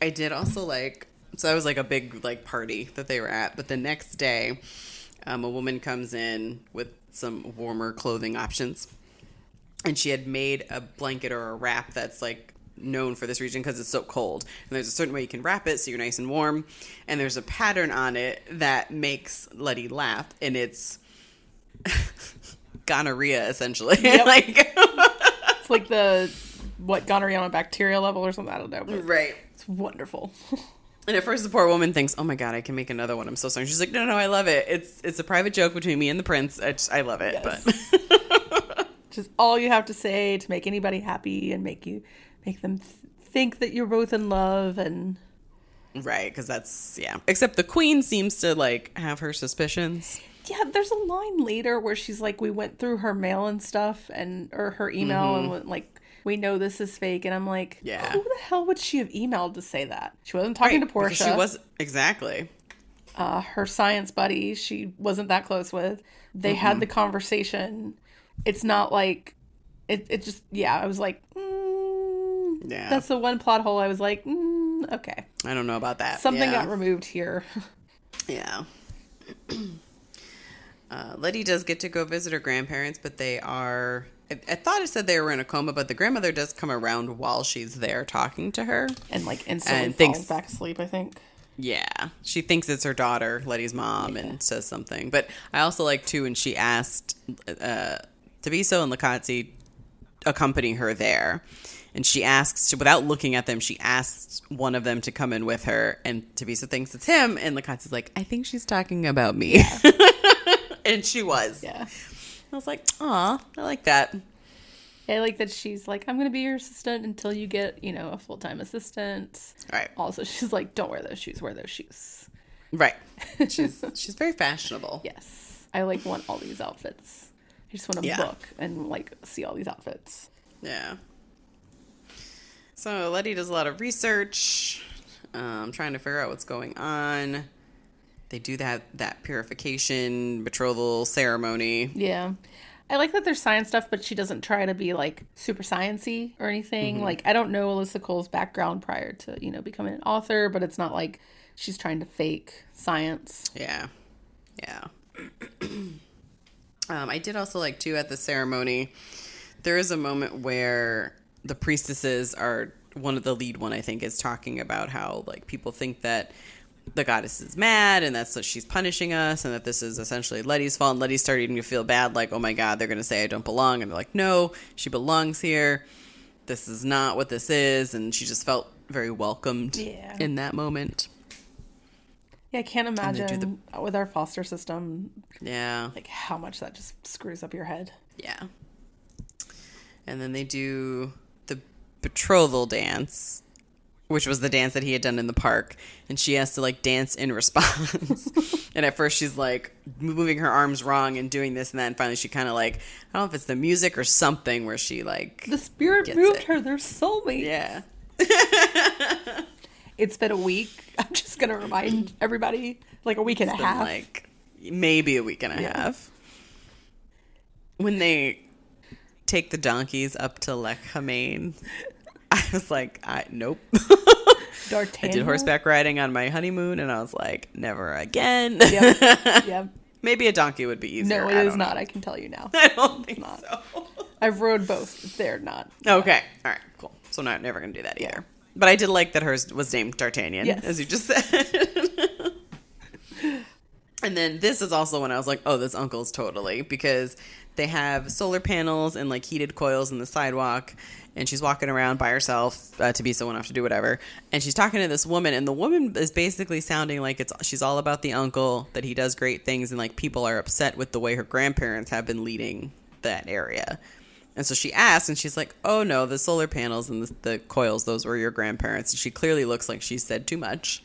I did also like so that was like a big like party that they were at, but the next day, um, a woman comes in with some warmer clothing options, and she had made a blanket or a wrap that's like known for this region because it's so cold. And there's a certain way you can wrap it so you're nice and warm, and there's a pattern on it that makes Ledi laugh, and it's gonorrhea essentially. Yep. like It's like the what gonorrhea on a bacterial level or something. I don't know. But right. it's wonderful. And at first, the poor woman thinks, "Oh my god, I can make another one. I'm so sorry." She's like, "No, no, I love it. It's it's a private joke between me and the prince. I, just, I love it." Yes. But Just all you have to say to make anybody happy and make you make them th- think that you're both in love and right, because that's yeah. Except the queen seems to like have her suspicions. yeah there's a line later where she's like we went through her mail and stuff and or her email and mm-hmm. went like we know this is fake and i'm like Mm-hmm. Yeah. who the hell would she have emailed to say that she wasn't talking Right, to portia She was exactly. uh, her science buddy she wasn't that close with they had the conversation it's not like it, it just yeah i was like mm, Yeah. that's the one plot hole i was like mm, okay I don't know about that. something yeah. got removed here Yeah. Uh, Ledi does get to go visit her grandparents, but they are. I, I thought it said they were in a coma, but the grandmother does come around while she's there talking to her. and like instantly And falls thinks- back asleep i think Yeah, she thinks it's her daughter, Ledi's mom, and says something. But I also like too when she asked uh, Thabiso and Likotsi accompany her there. And she asks, without looking at them, she asks one of them to come in with her. And Thabiso thinks it's him. And Likotsi's like, I think she's talking about me. and she was. Yeah. I was like, aw, I like that. I like that she's like, I'm going to be your assistant until you get, you know, a full time assistant. Right. Also, she's like, don't wear those shoes, wear those shoes. Right. She's she's very fashionable. Yes. I like want all these outfits. I just want to Yeah. book and like see all these outfits. Yeah. So Ledi does a lot of research, um, trying to figure out what's going on. They do that that purification betrothal ceremony. Yeah. I like that there's science stuff, but she doesn't try to be like super sciency or anything. Mm-hmm. Like I don't know Alyssa Cole's background prior to, you know, becoming an author, but it's not like she's trying to fake science. Yeah, yeah. um, I did also like too at the ceremony. There is a moment where the priestesses are one of the lead one. I think is talking about how like people think that the goddess is mad and that's what she's punishing us and that this is essentially Ledi's fault. And Ledi's starting to feel bad, like, oh my god, they're gonna say I don't belong, and they're like, no, she belongs here. This is not what this is, and she just felt very welcomed Yeah. in that moment. Yeah, I can't imagine with our foster system Yeah. like how much that just screws up your head. Yeah. And then they do the betrothal dance, which was the dance that he had done in the park. And she has to like dance in response. and at first she's like moving her arms wrong and doing this and that. And finally she kind of like, I don't know if it's the music or something where she like, The spirit moved it. her. They're soulmates. yeah. It's been a week. I'm just gonna remind everybody, like a week and a been half. like maybe a week and a Yeah. half. When they take the donkeys up to Lech Hamain, I was like, I nope. I did horseback riding on my honeymoon, and I was like, never again. Yep. yep. Maybe a donkey would be easier. No, it is don't know. I can tell you now. I don't think not. so. I've rode both. They're not. Okay, all right, cool. So not never gonna do that either. But I did like that hers was named D'Artagnan, Yes. as you just said. And then this is also when I was like, oh, this uncle's totally because they have solar panels and like heated coils in the sidewalk. And she's walking around by herself uh, to be someone have to do whatever. And she's talking to this woman, and the woman is basically sounding like it's she's all about the uncle that he does great things, and like people are upset with the way her grandparents have been leading that area. And so she asked, and she's like, "Oh no, the solar panels and the, the coils; those were your grandparents." And she clearly looks like she said too much.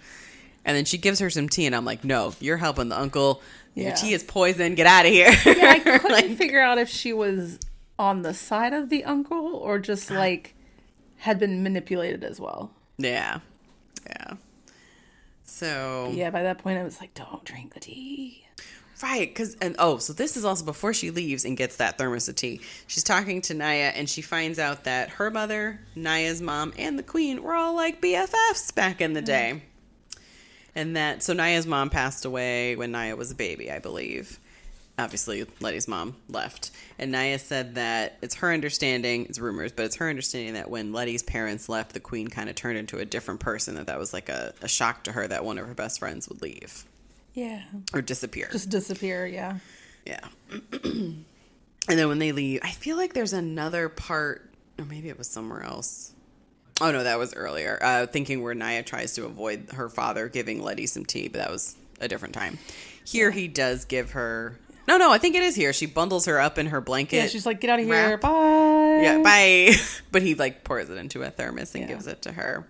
And then she gives her some tea, and I'm like, "No, you're helping the uncle. Your Yeah. tea is poison. Get out of here." Yeah, I couldn't Like, figure out if she was on the side of the uncle or just like had been manipulated as well. yeah, yeah. So Yeah, by that point I was like, don't drink the tea. Right, because and oh, so this is also before she leaves and gets that thermos of tea. She's talking to Naya, and she finds out that her mother, Naya's mom, and the queen were all like BFFs back in the mm-hmm. day, and that so Naya's mom passed away when Naya was a baby, I believe. Obviously, Ledi's mom left, and Naya said that it's her understanding, it's rumors, but it's her understanding that when Ledi's parents left, the queen kind of turned into a different person. That that was like a, a shock to her that one of her best friends would leave Yeah. or disappear. Just disappear, yeah. Yeah. and then when they leave, I feel like there's another part, or maybe it was somewhere else. Oh no, that was earlier. Uh, thinking where Naya tries to avoid her father giving Ledi some tea, but that was a different time. Here he does give her. No, no, I think it is here. She bundles her up in her blanket. Yeah, she's like, get out of here. wrap. Bye. Yeah, bye. but he like pours it into a thermos and Yeah. gives it to her.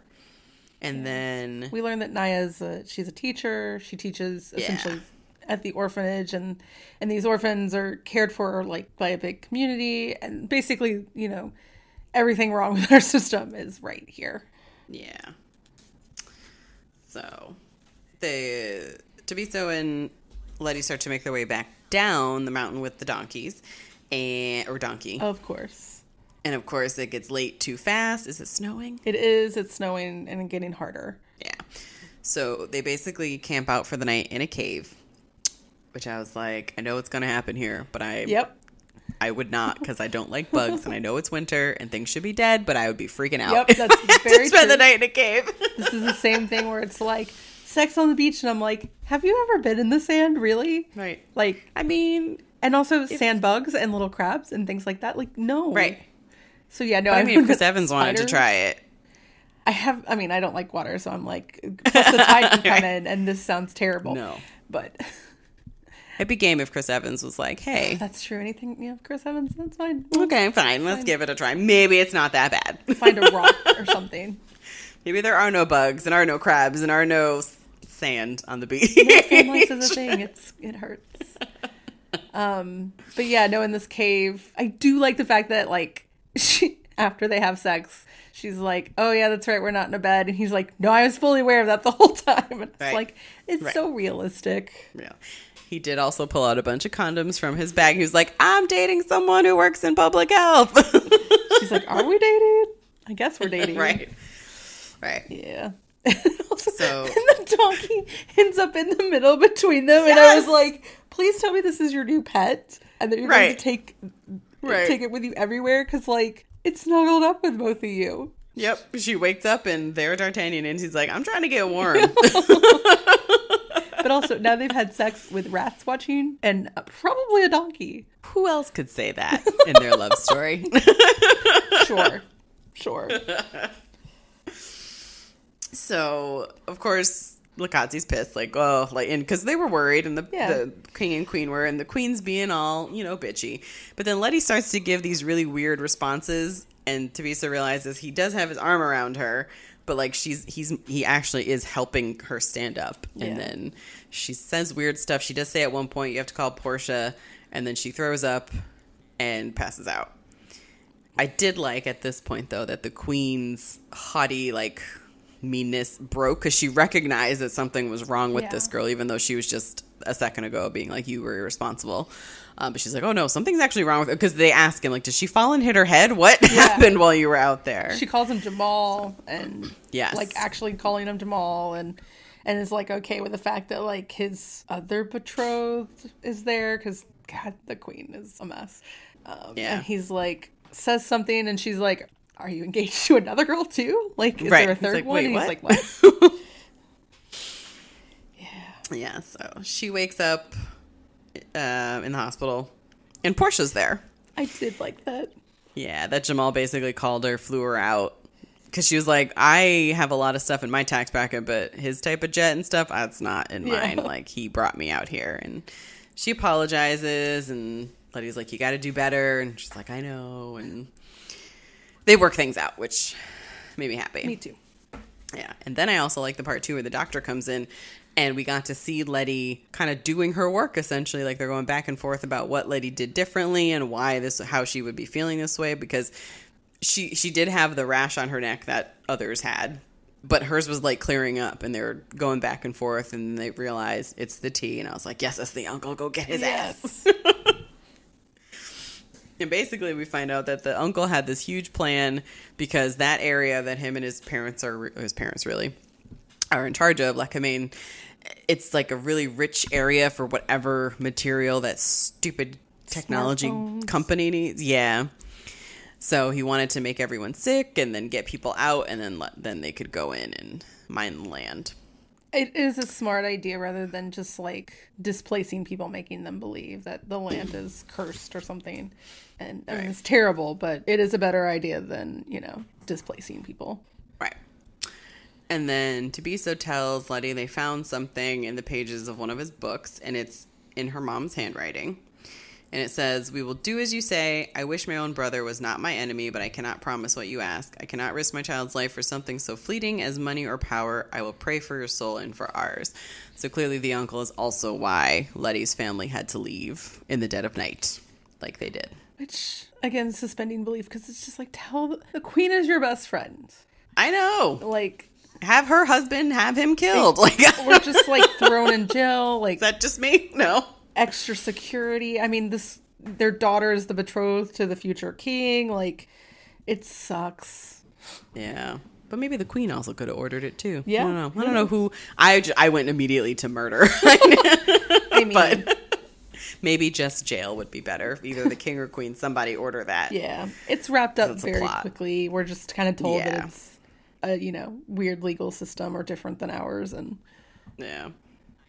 And then We learn that Naya's a, she's a teacher. She teaches essentially at the orphanage, and and these orphans are cared for like by a big community, and basically, you know, everything wrong with our system is right here. Yeah. So they Thabiso and Ledi start to make their way back down the mountain with the donkeys. And or donkey. Of course, And of course it gets late too fast. Is it snowing? it is. It's snowing and getting harder. Yeah. So they basically camp out for the night in a cave. Which I was like, I know what's gonna happen here, but I Yep. I would not because I don't like bugs and I know it's winter and things should be dead, but I would be freaking out. Yep, that's I had to very spend the night in a cave. This is the same thing where it's like sex on the beach, and I'm like, have you ever been in the sand? Really? right. Like, I mean, and also sand bugs and little crabs and things like that. Like no, Right. So yeah, no. I mean, if Chris Evans wanted to try it. I have. I mean, I don't like water, so I'm like, plus the tide can come in, and this sounds terrible. No. but It'd be game if Chris Evans was like, hey, that's true. Anything, yeah, Chris Evans, that's fine. okay, fine, let's give it a try. Maybe it's not that bad. Find a rock or something. Maybe there are no bugs and are no crabs and are no sand on the beach. Sand lice is a thing. It's it hurts. Um, but yeah, no. In this cave, I do like the fact that like she after they have sex, she's like, "Oh yeah, that's right, we're not in a bed," and he's like, "No, I was fully aware of that the whole time." And it's Right. like it's Right. so realistic. Yeah. He did also pull out a bunch of condoms from his bag. He was like, I'm dating someone who works in public health. She's like, "Are we dating? I guess we're dating." right. Right. Yeah. So- and the donkey ends up in the middle between them, and I was like, "Please tell me this is your new pet, and that you're going to take Right. take it with you everywhere, because like it's snuggled up with both of you." Yep. She wakes up and they're D'Artagnan and he's like, I'm trying to get warm. But also now they've had sex with rats watching, and probably a donkey. who else could say that in their love story? Sure, sure. so, of course, Likotsi's pissed, like, oh, like, and because they were worried, and the, Yeah. the king and queen were, and the queen's being all, you know, bitchy. But then Ledi starts to give these really weird responses, and Thabiso realizes he does have his arm around her, but like she's he's he actually is helping her stand up, and Yeah. then she says weird stuff. She does say at one point, "You have to call Portia," and then she throws up and passes out. I did like at this point though that the queen's haughty like meanness broke because she recognized that something was wrong with Yeah. this girl, even though she was just a second ago being like you were irresponsible. Um, but she's like, oh no, something's actually wrong with her because they ask him like, did she fall and hit her head? What happened while you were out there? She calls him Jamal, and Yes. like actually calling him Jamal, and and is like okay with the fact that like his other betrothed is there because God, the queen is a mess. Um, Yeah. and he's like says something, and she's like, "Are you engaged to another girl too? Like, is Right. there a third like, one?" "Wait, and he's like, "What?" Yeah. Yeah, so she wakes up uh, in the hospital, and Portia's there. I did like that. Yeah, that Jamal basically called her, flew her out. Because she was like, I have a lot of stuff in my tax bracket, but his type of jet and stuff, that's not in Yeah. mine. Like, he brought me out here. And she apologizes, and Ledi's like, You got to do better. And she's like, I know. And they work things out, which made me happy. Me too. Yeah. And then I also like the part too where the doctor comes in and we got to see Ledi kind of doing her work essentially. Like they're going back and forth about what Ledi did differently and why this how she would be feeling this way because she she did have the rash on her neck that others had. But hers was like clearing up and they were going back and forth and they realized it's the tea and I was like, Yes, that's the uncle, go get his ass. And basically, we find out that the uncle had this huge plan because that area that him and his parents are his parents really are in charge of, Lacamane, it's like a really rich area for whatever material that stupid technology Smartphones. company needs. Yeah. So he wanted to make everyone sick and then get people out, and then let, then they could go in and mine the land. It is a smart idea rather than just like displacing people, making them believe that the land is cursed or something. And I mean, Right. it's terrible, but it is a better idea than, you know, displacing people. And then Thabiso tells Ledi they found something in the pages of one of his books, and it's in her mom's handwriting. And it says, We will do as you say. I wish my own brother was not my enemy, but I cannot promise what you ask. I cannot risk my child's life for something so fleeting as money or power. I will pray for your soul and for ours. So clearly, the uncle is also why Ledi's family had to leave in the dead of night, like they did. Which, again, suspending belief because it's just like, tell the, the queen is your best friend. I know. Like, Have her husband have him killed. Like, we're just like thrown in jail, like Is that just me? No. extra security. I mean, this, their daughter is the betrothed to the future king. Like, it sucks. Yeah. But maybe the queen also could have ordered it too. Yeah. I don't know. I don't know who. I, j- I went immediately to murder. I mean, but maybe just jail would be better. Either the king or queen, somebody order that. Yeah, it's wrapped up It's very quickly. We're just kind of told Yeah. that it's a you know weird legal system or different than ours, and Yeah.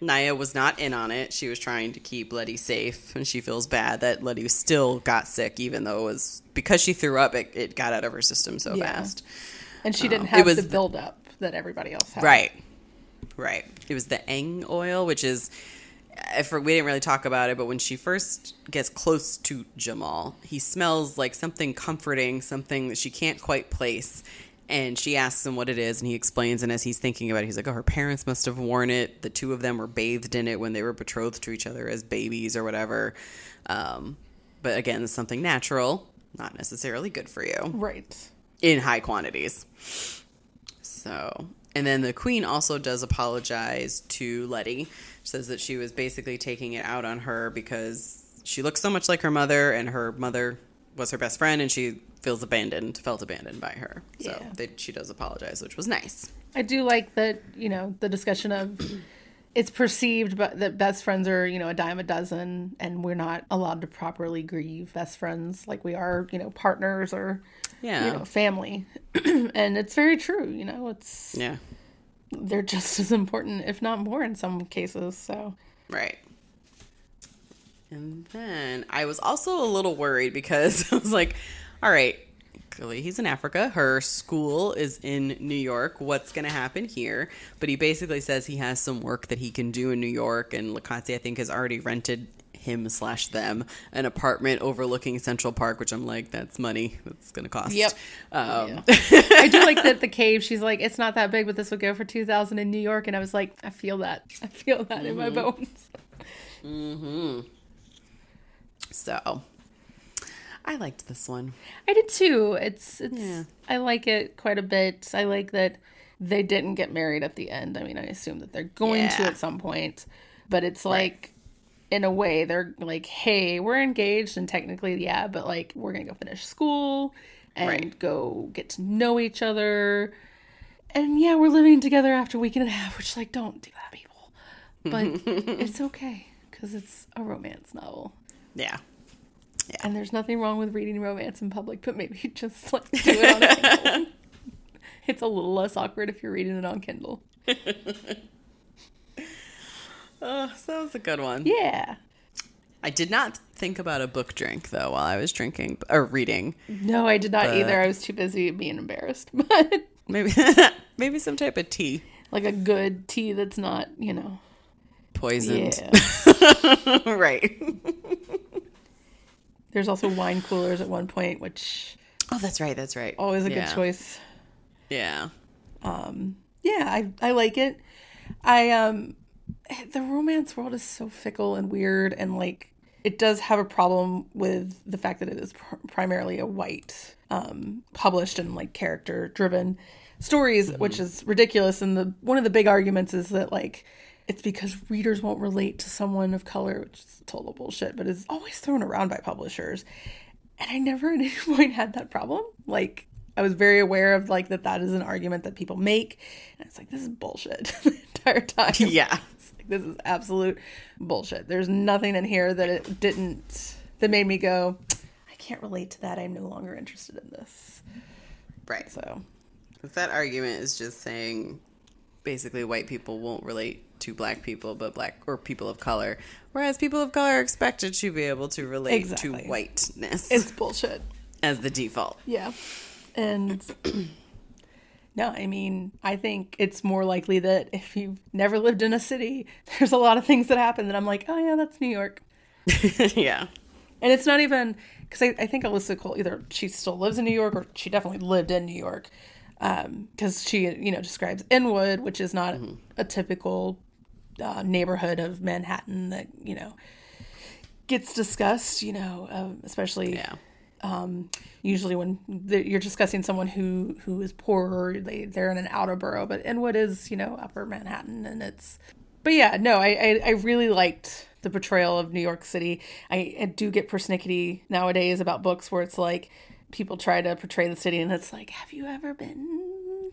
Naya was not in on it. She was trying to keep Ledi safe, and she feels bad that Ledi still got sick, even though it was because she threw up. It, it got out of her system so Yeah. fast. And she didn't Um, it have was the the- build up that everybody else had. Right, right. It was the Eng oil, which is. For, we didn't really talk about it, but when she first gets close to Jamal, he smells like something comforting, something that she can't quite place. And she asks him what it is, and he explains. And as he's thinking about it, he's like, "Oh, her parents must have worn it. The two of them were bathed in it when they were betrothed to each other as babies or whatever." Um, but again, it's something natural, not necessarily good for you Right. in high quantities. So, and then the queen also does apologize to Ledi. Says that she was basically taking it out on her because she looks so much like her mother, and her mother was her best friend, and she feels abandoned, felt abandoned by her. So Yeah. they, she does apologize, which was nice. I do like that, you know, the discussion of it's perceived but that best friends are, you know, a dime a dozen and we're not allowed to properly grieve best friends like we are, you know, partners or Yeah, you know, family. and it's very true, you know, it's yeah, they're just as important if not more in some cases. So, right. And then I was also a little worried because I was like, all right, clearly he's in Africa. Her school is in New York. What's going to happen here? But he basically says he has some work that he can do in New York. And Likotsi, I think, has already rented him slash them an apartment overlooking Central Park, which I'm like, that's money. That's going to cost. Yep. Um, I do like that the cave. She's like, it's not that big, but this would go for two thousand in New York, and I was like, I feel that. I feel that in my bones. Mm-hmm. So I liked this one. I did too. It's it's. Yeah. I like it quite a bit. I like that they didn't get married at the end. I mean, I assume that they're going to at some point, but it's like. In a way, they're like, "Hey, we're engaged, and technically, yeah, but like, we're gonna go finish school and Right. go get to know each other, and yeah, we're living together after a week and a half." Which, like, don't do that, people. But it's okay because it's a romance novel. Yeah. And there's nothing wrong with reading romance in public, but maybe just like do it on Kindle. It's a little less awkward if you're reading it on Kindle. Oh, so that was a good one. Yeah. I did not think about a book drink though while I was drinking or reading. No, I did not But- either. I was too busy being embarrassed. But Maybe maybe some type of tea. like a good tea that's not, you know. Poisoned. Yeah. right. There's also wine coolers at one point, which Oh, that's right. That's right. always a Yeah. good choice. Yeah. yeah, I I like it. I um the romance world is so fickle and weird and like it does have a problem with the fact that it is pr- primarily a white um published and like character driven stories which is ridiculous and the one of the big arguments is that like it's because readers won't relate to someone of color which is total bullshit but it's always thrown around by publishers and I never at any point had that problem. Like I was very aware of like that that is an argument that people make, and it's like this is bullshit the entire time. Yeah. It's like, this is absolute bullshit. There's nothing in here that it didn't that made me go, I can't relate to that. I'm no longer interested in this. Right. So That argument is just saying basically white people won't relate to black people, but black or people of color, whereas people of color are expected to be able to relate Exactly. to whiteness it's bullshit. as the default. Yeah. And no, I mean, I think it's more likely that if you've never lived in a city, there's a lot of things that happen that I'm like, oh yeah, that's New York. yeah. And it's not even because I, I think Alyssa Cole either she still lives in New York or she definitely lived in New York because she you know describes Inwood, which is not a typical uh, neighborhood of Manhattan that you know gets discussed. You know, um, especially Yeah. usually when the, you're discussing someone who who is poorer they they're in an outer borough but inwood is you know upper manhattan and it's but yeah no i i, I really liked the portrayal of new york city I, I do get persnickety nowadays about books where it's like people try to portray the city and it's like have you ever been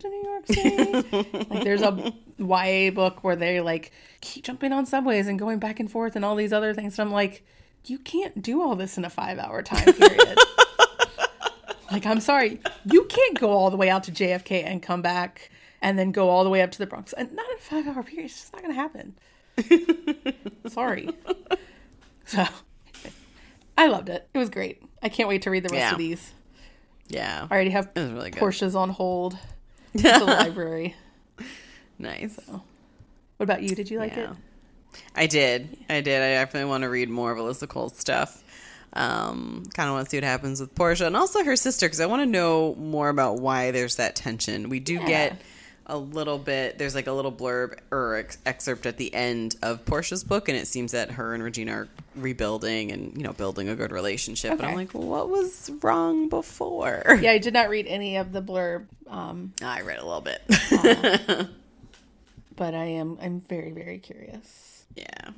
to new york city like there's a ya book where they like keep jumping on subways and going back and forth and all these other things and i'm like you can't do all this in a five hour time period like, I'm sorry, you can't go all the way out to JFK and come back and then go all the way up to the Bronx. And not in a five hour period. It's just not going to happen. Sorry. So, I loved it. It was great. I can't wait to read the rest Yeah. of these. Yeah. I already have really. Portia's on hold at the library. nice. What about you? Did you like it? I did. I did. I definitely want to read more of Alyssa Cole's stuff. Um, kind of want to see what happens with Portia and also her sister because I want to know more about why there's that tension. We do Yeah. get a little bit. There's like a little blurb or ex- excerpt at the end of Portia's book, and it seems that her and Regina are rebuilding and you know building a good relationship. And I'm like, what was wrong before? Yeah, I did not read any of the blurb, um, I read a little bit. but I am I'm very very curious. yeah.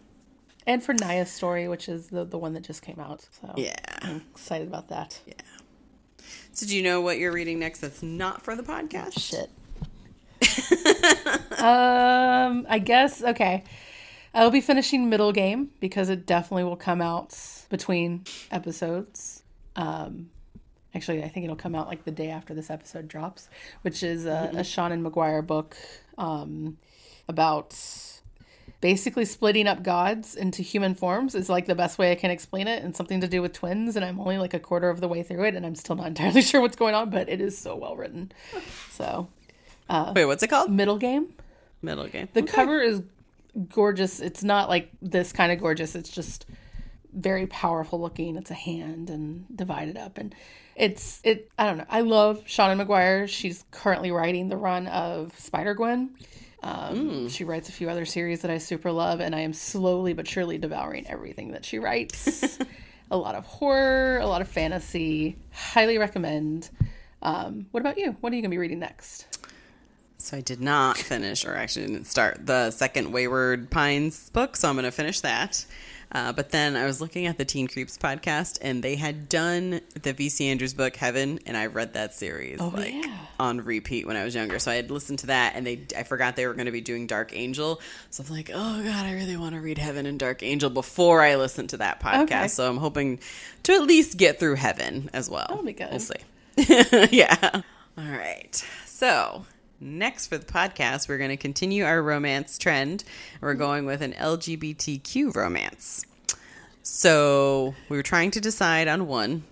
And for Naya's story, which is the the one that just came out, so Yeah. I'm excited about that. Yeah. So, do you know what you're reading next that's not for the podcast? Shit. um, I guess okay. I'll be finishing middle game because it definitely will come out between episodes. Um, actually, I think it'll come out like the day after this episode drops, which is a, a Seanan McGuire book um, about basically splitting up gods into human forms is like the best way I can explain it, and something to do with twins. And I'm only like a quarter of the way through it, and I'm still not entirely sure what's going on, but it is so well written. So Wait, what's it called? middle game. Middle game. The cover is gorgeous. It's not like this kind of gorgeous. It's just very powerful looking. It's a hand and divided up, and it's it. I don't know. I love Seanan McGuire. She's currently writing the run of Spider Gwen. Um, She writes a few other series that I super love, and I am slowly but surely devouring everything that she writes. a lot of horror, a lot of fantasy. Highly recommend. Um, what about you? What are you gonna be reading next? So I did not finish, or actually didn't start the second Wayward Pines book. So I'm going to finish that. Uh, but then I was looking at the Teen Creeps podcast, and they had done the VC Andrews book Heaven, and I read that series like yeah. on repeat when I was younger. So I had listened to that, and they I forgot they were going to be doing Dark Angel. So I'm like, oh god, I really want to read Heaven and Dark Angel before I listen to that podcast. Okay. So I'm hoping to at least get through Heaven as well. That'll be good. We'll see. yeah. All right. So, next for the podcast, we're going to continue our romance trend. We're going with an LGBTQ romance. So, we were trying to decide on one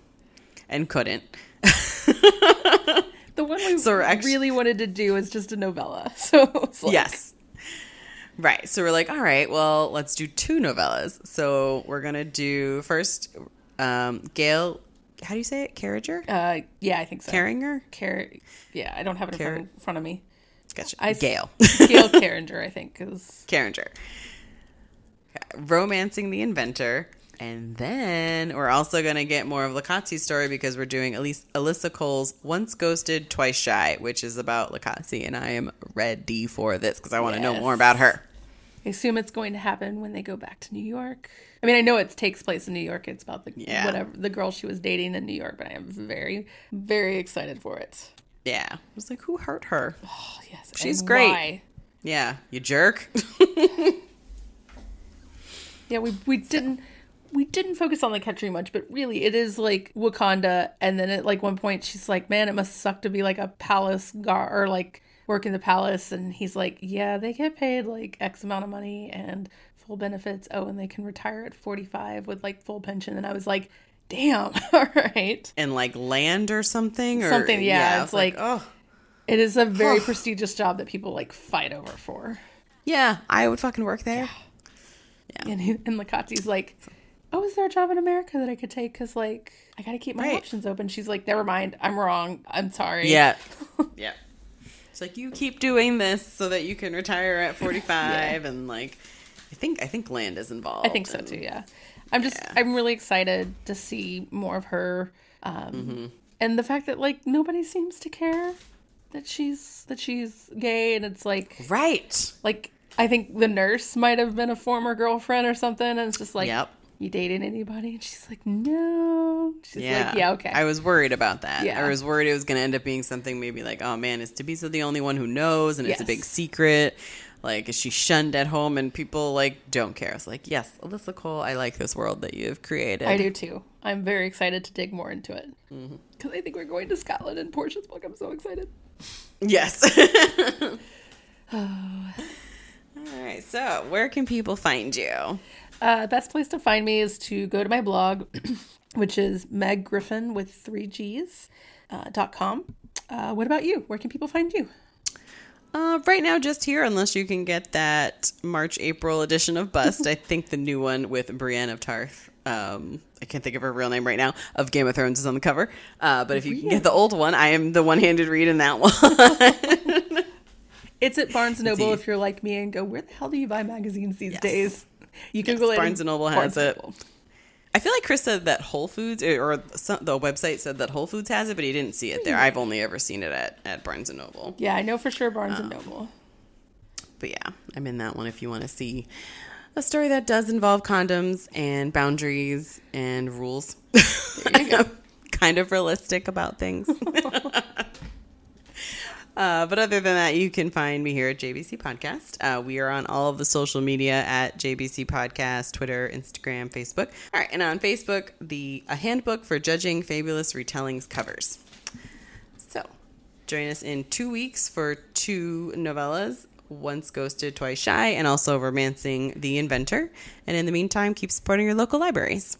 and couldn't. The one we So we're really wanted to do is just a novella. So it's like, yes. Right. So, we're like, all right, well, let's do two novellas. So, we're going to do first um, Gail, how do you say it? Carriger? Uh, yeah, I think so. Carringer? Car- yeah, I don't have it in front, Car- in front of me. Gotcha. I Gail. Gail Carringer, I think, because Carringer. Romancing the Inventor. And then we're also going to get more of Likotsi's story because we're doing Elise, Alyssa Cole's Once Ghosted, Twice Shy, which is about Lakatsi. And I am ready for this because I want to know more about her. I assume it's going to happen when they go back to New York. I mean, I know it takes place in New York. It's about the Yeah. whatever the girl she was dating in New York, but I am very, very excited for it. Yeah. I was like, who hurt her? Oh yes, She's and great. why? Yeah. You jerk. Yeah, we we didn't we didn't focus on the country much, but really it is like Wakanda and then at like one point she's like, Man, it must suck to be like a palace guard or like work in the palace and he's like, Yeah, they get paid like X amount of money and full benefits. Oh, and they can retire at forty five with like full pension and I was like, Damn, all right. and like land or something? Or, Something, yeah, I it's was like- oh. It is a very prestigious job that people like fight over for. Yeah, I would fucking work there. Yeah. And he, and Likotsi's like, "Oh, is there a job in America that I could take? Cause like I gotta keep my Right. options open." She's like, "Never mind, I'm wrong. I'm sorry." Yeah. yeah. It's like you keep doing this so that you can retire at 45 and like I think I think land is involved. I think so and- too. Yeah, I'm just Yeah. I'm really excited to see more of her, um, Mm-hmm. and the fact that like nobody seems to care that she's that she's gay, and it's like Right. like I think the nurse might have been a former girlfriend or something, and it's just like, Yep. You dating anybody? And she's like, no. She's Yeah. like, yeah, okay. I was worried about that. Yeah. I was worried it was going to end up being something maybe like, oh man, is Thabiso the only one who knows and it's a big secret? Like, is she shunned at home and people like don't care? I was like, yes, Alyssa Cole, I like this world that you have created. I do too. I'm very excited to dig more into it because Mm-hmm. I think we're going to Scotland in Portia's book. I'm so excited. Yes. oh. All right. So, where can people find you? Uh, best place to find me is to go to my blog, which is Meg Griffin with three G's uh, dot com. Uh, what about you? Where can people find you? Uh, right now, just here, unless you can get that March April edition of Bust. I think the new one with Brienne of Tarth. Um, I can't think of her real name right now. Of Game of Thrones is on the cover. Uh, but if you can get the old one, I am the one-handed read in that one. It's at Barnes Noble if you're like me and go, where the hell do you buy magazines these Yes. days? You can Yes, go in Barnes and Noble has Barnes it. Noble. I feel like Chris said that Whole Foods or some, the website said that Whole Foods has it, but he didn't see it there. I've only ever seen it at, at Barnes and Noble. Yeah, I know for sure Barnes Um, and Noble. But yeah, I'm in that one if you want to see a story that does involve condoms and boundaries and rules. kind of realistic about things. Uh, but other than that, you can find me here at JBC Podcast. Uh, we are on all of the social media at JBC Podcast, Twitter, Instagram, Facebook. All right, and on Facebook, the a handbook for judging fabulous retellings covers. So, join us in two weeks for two novellas. Once Ghosted, Twice Shy, and also Romancing the Inventor. And in the meantime, keep supporting your local libraries.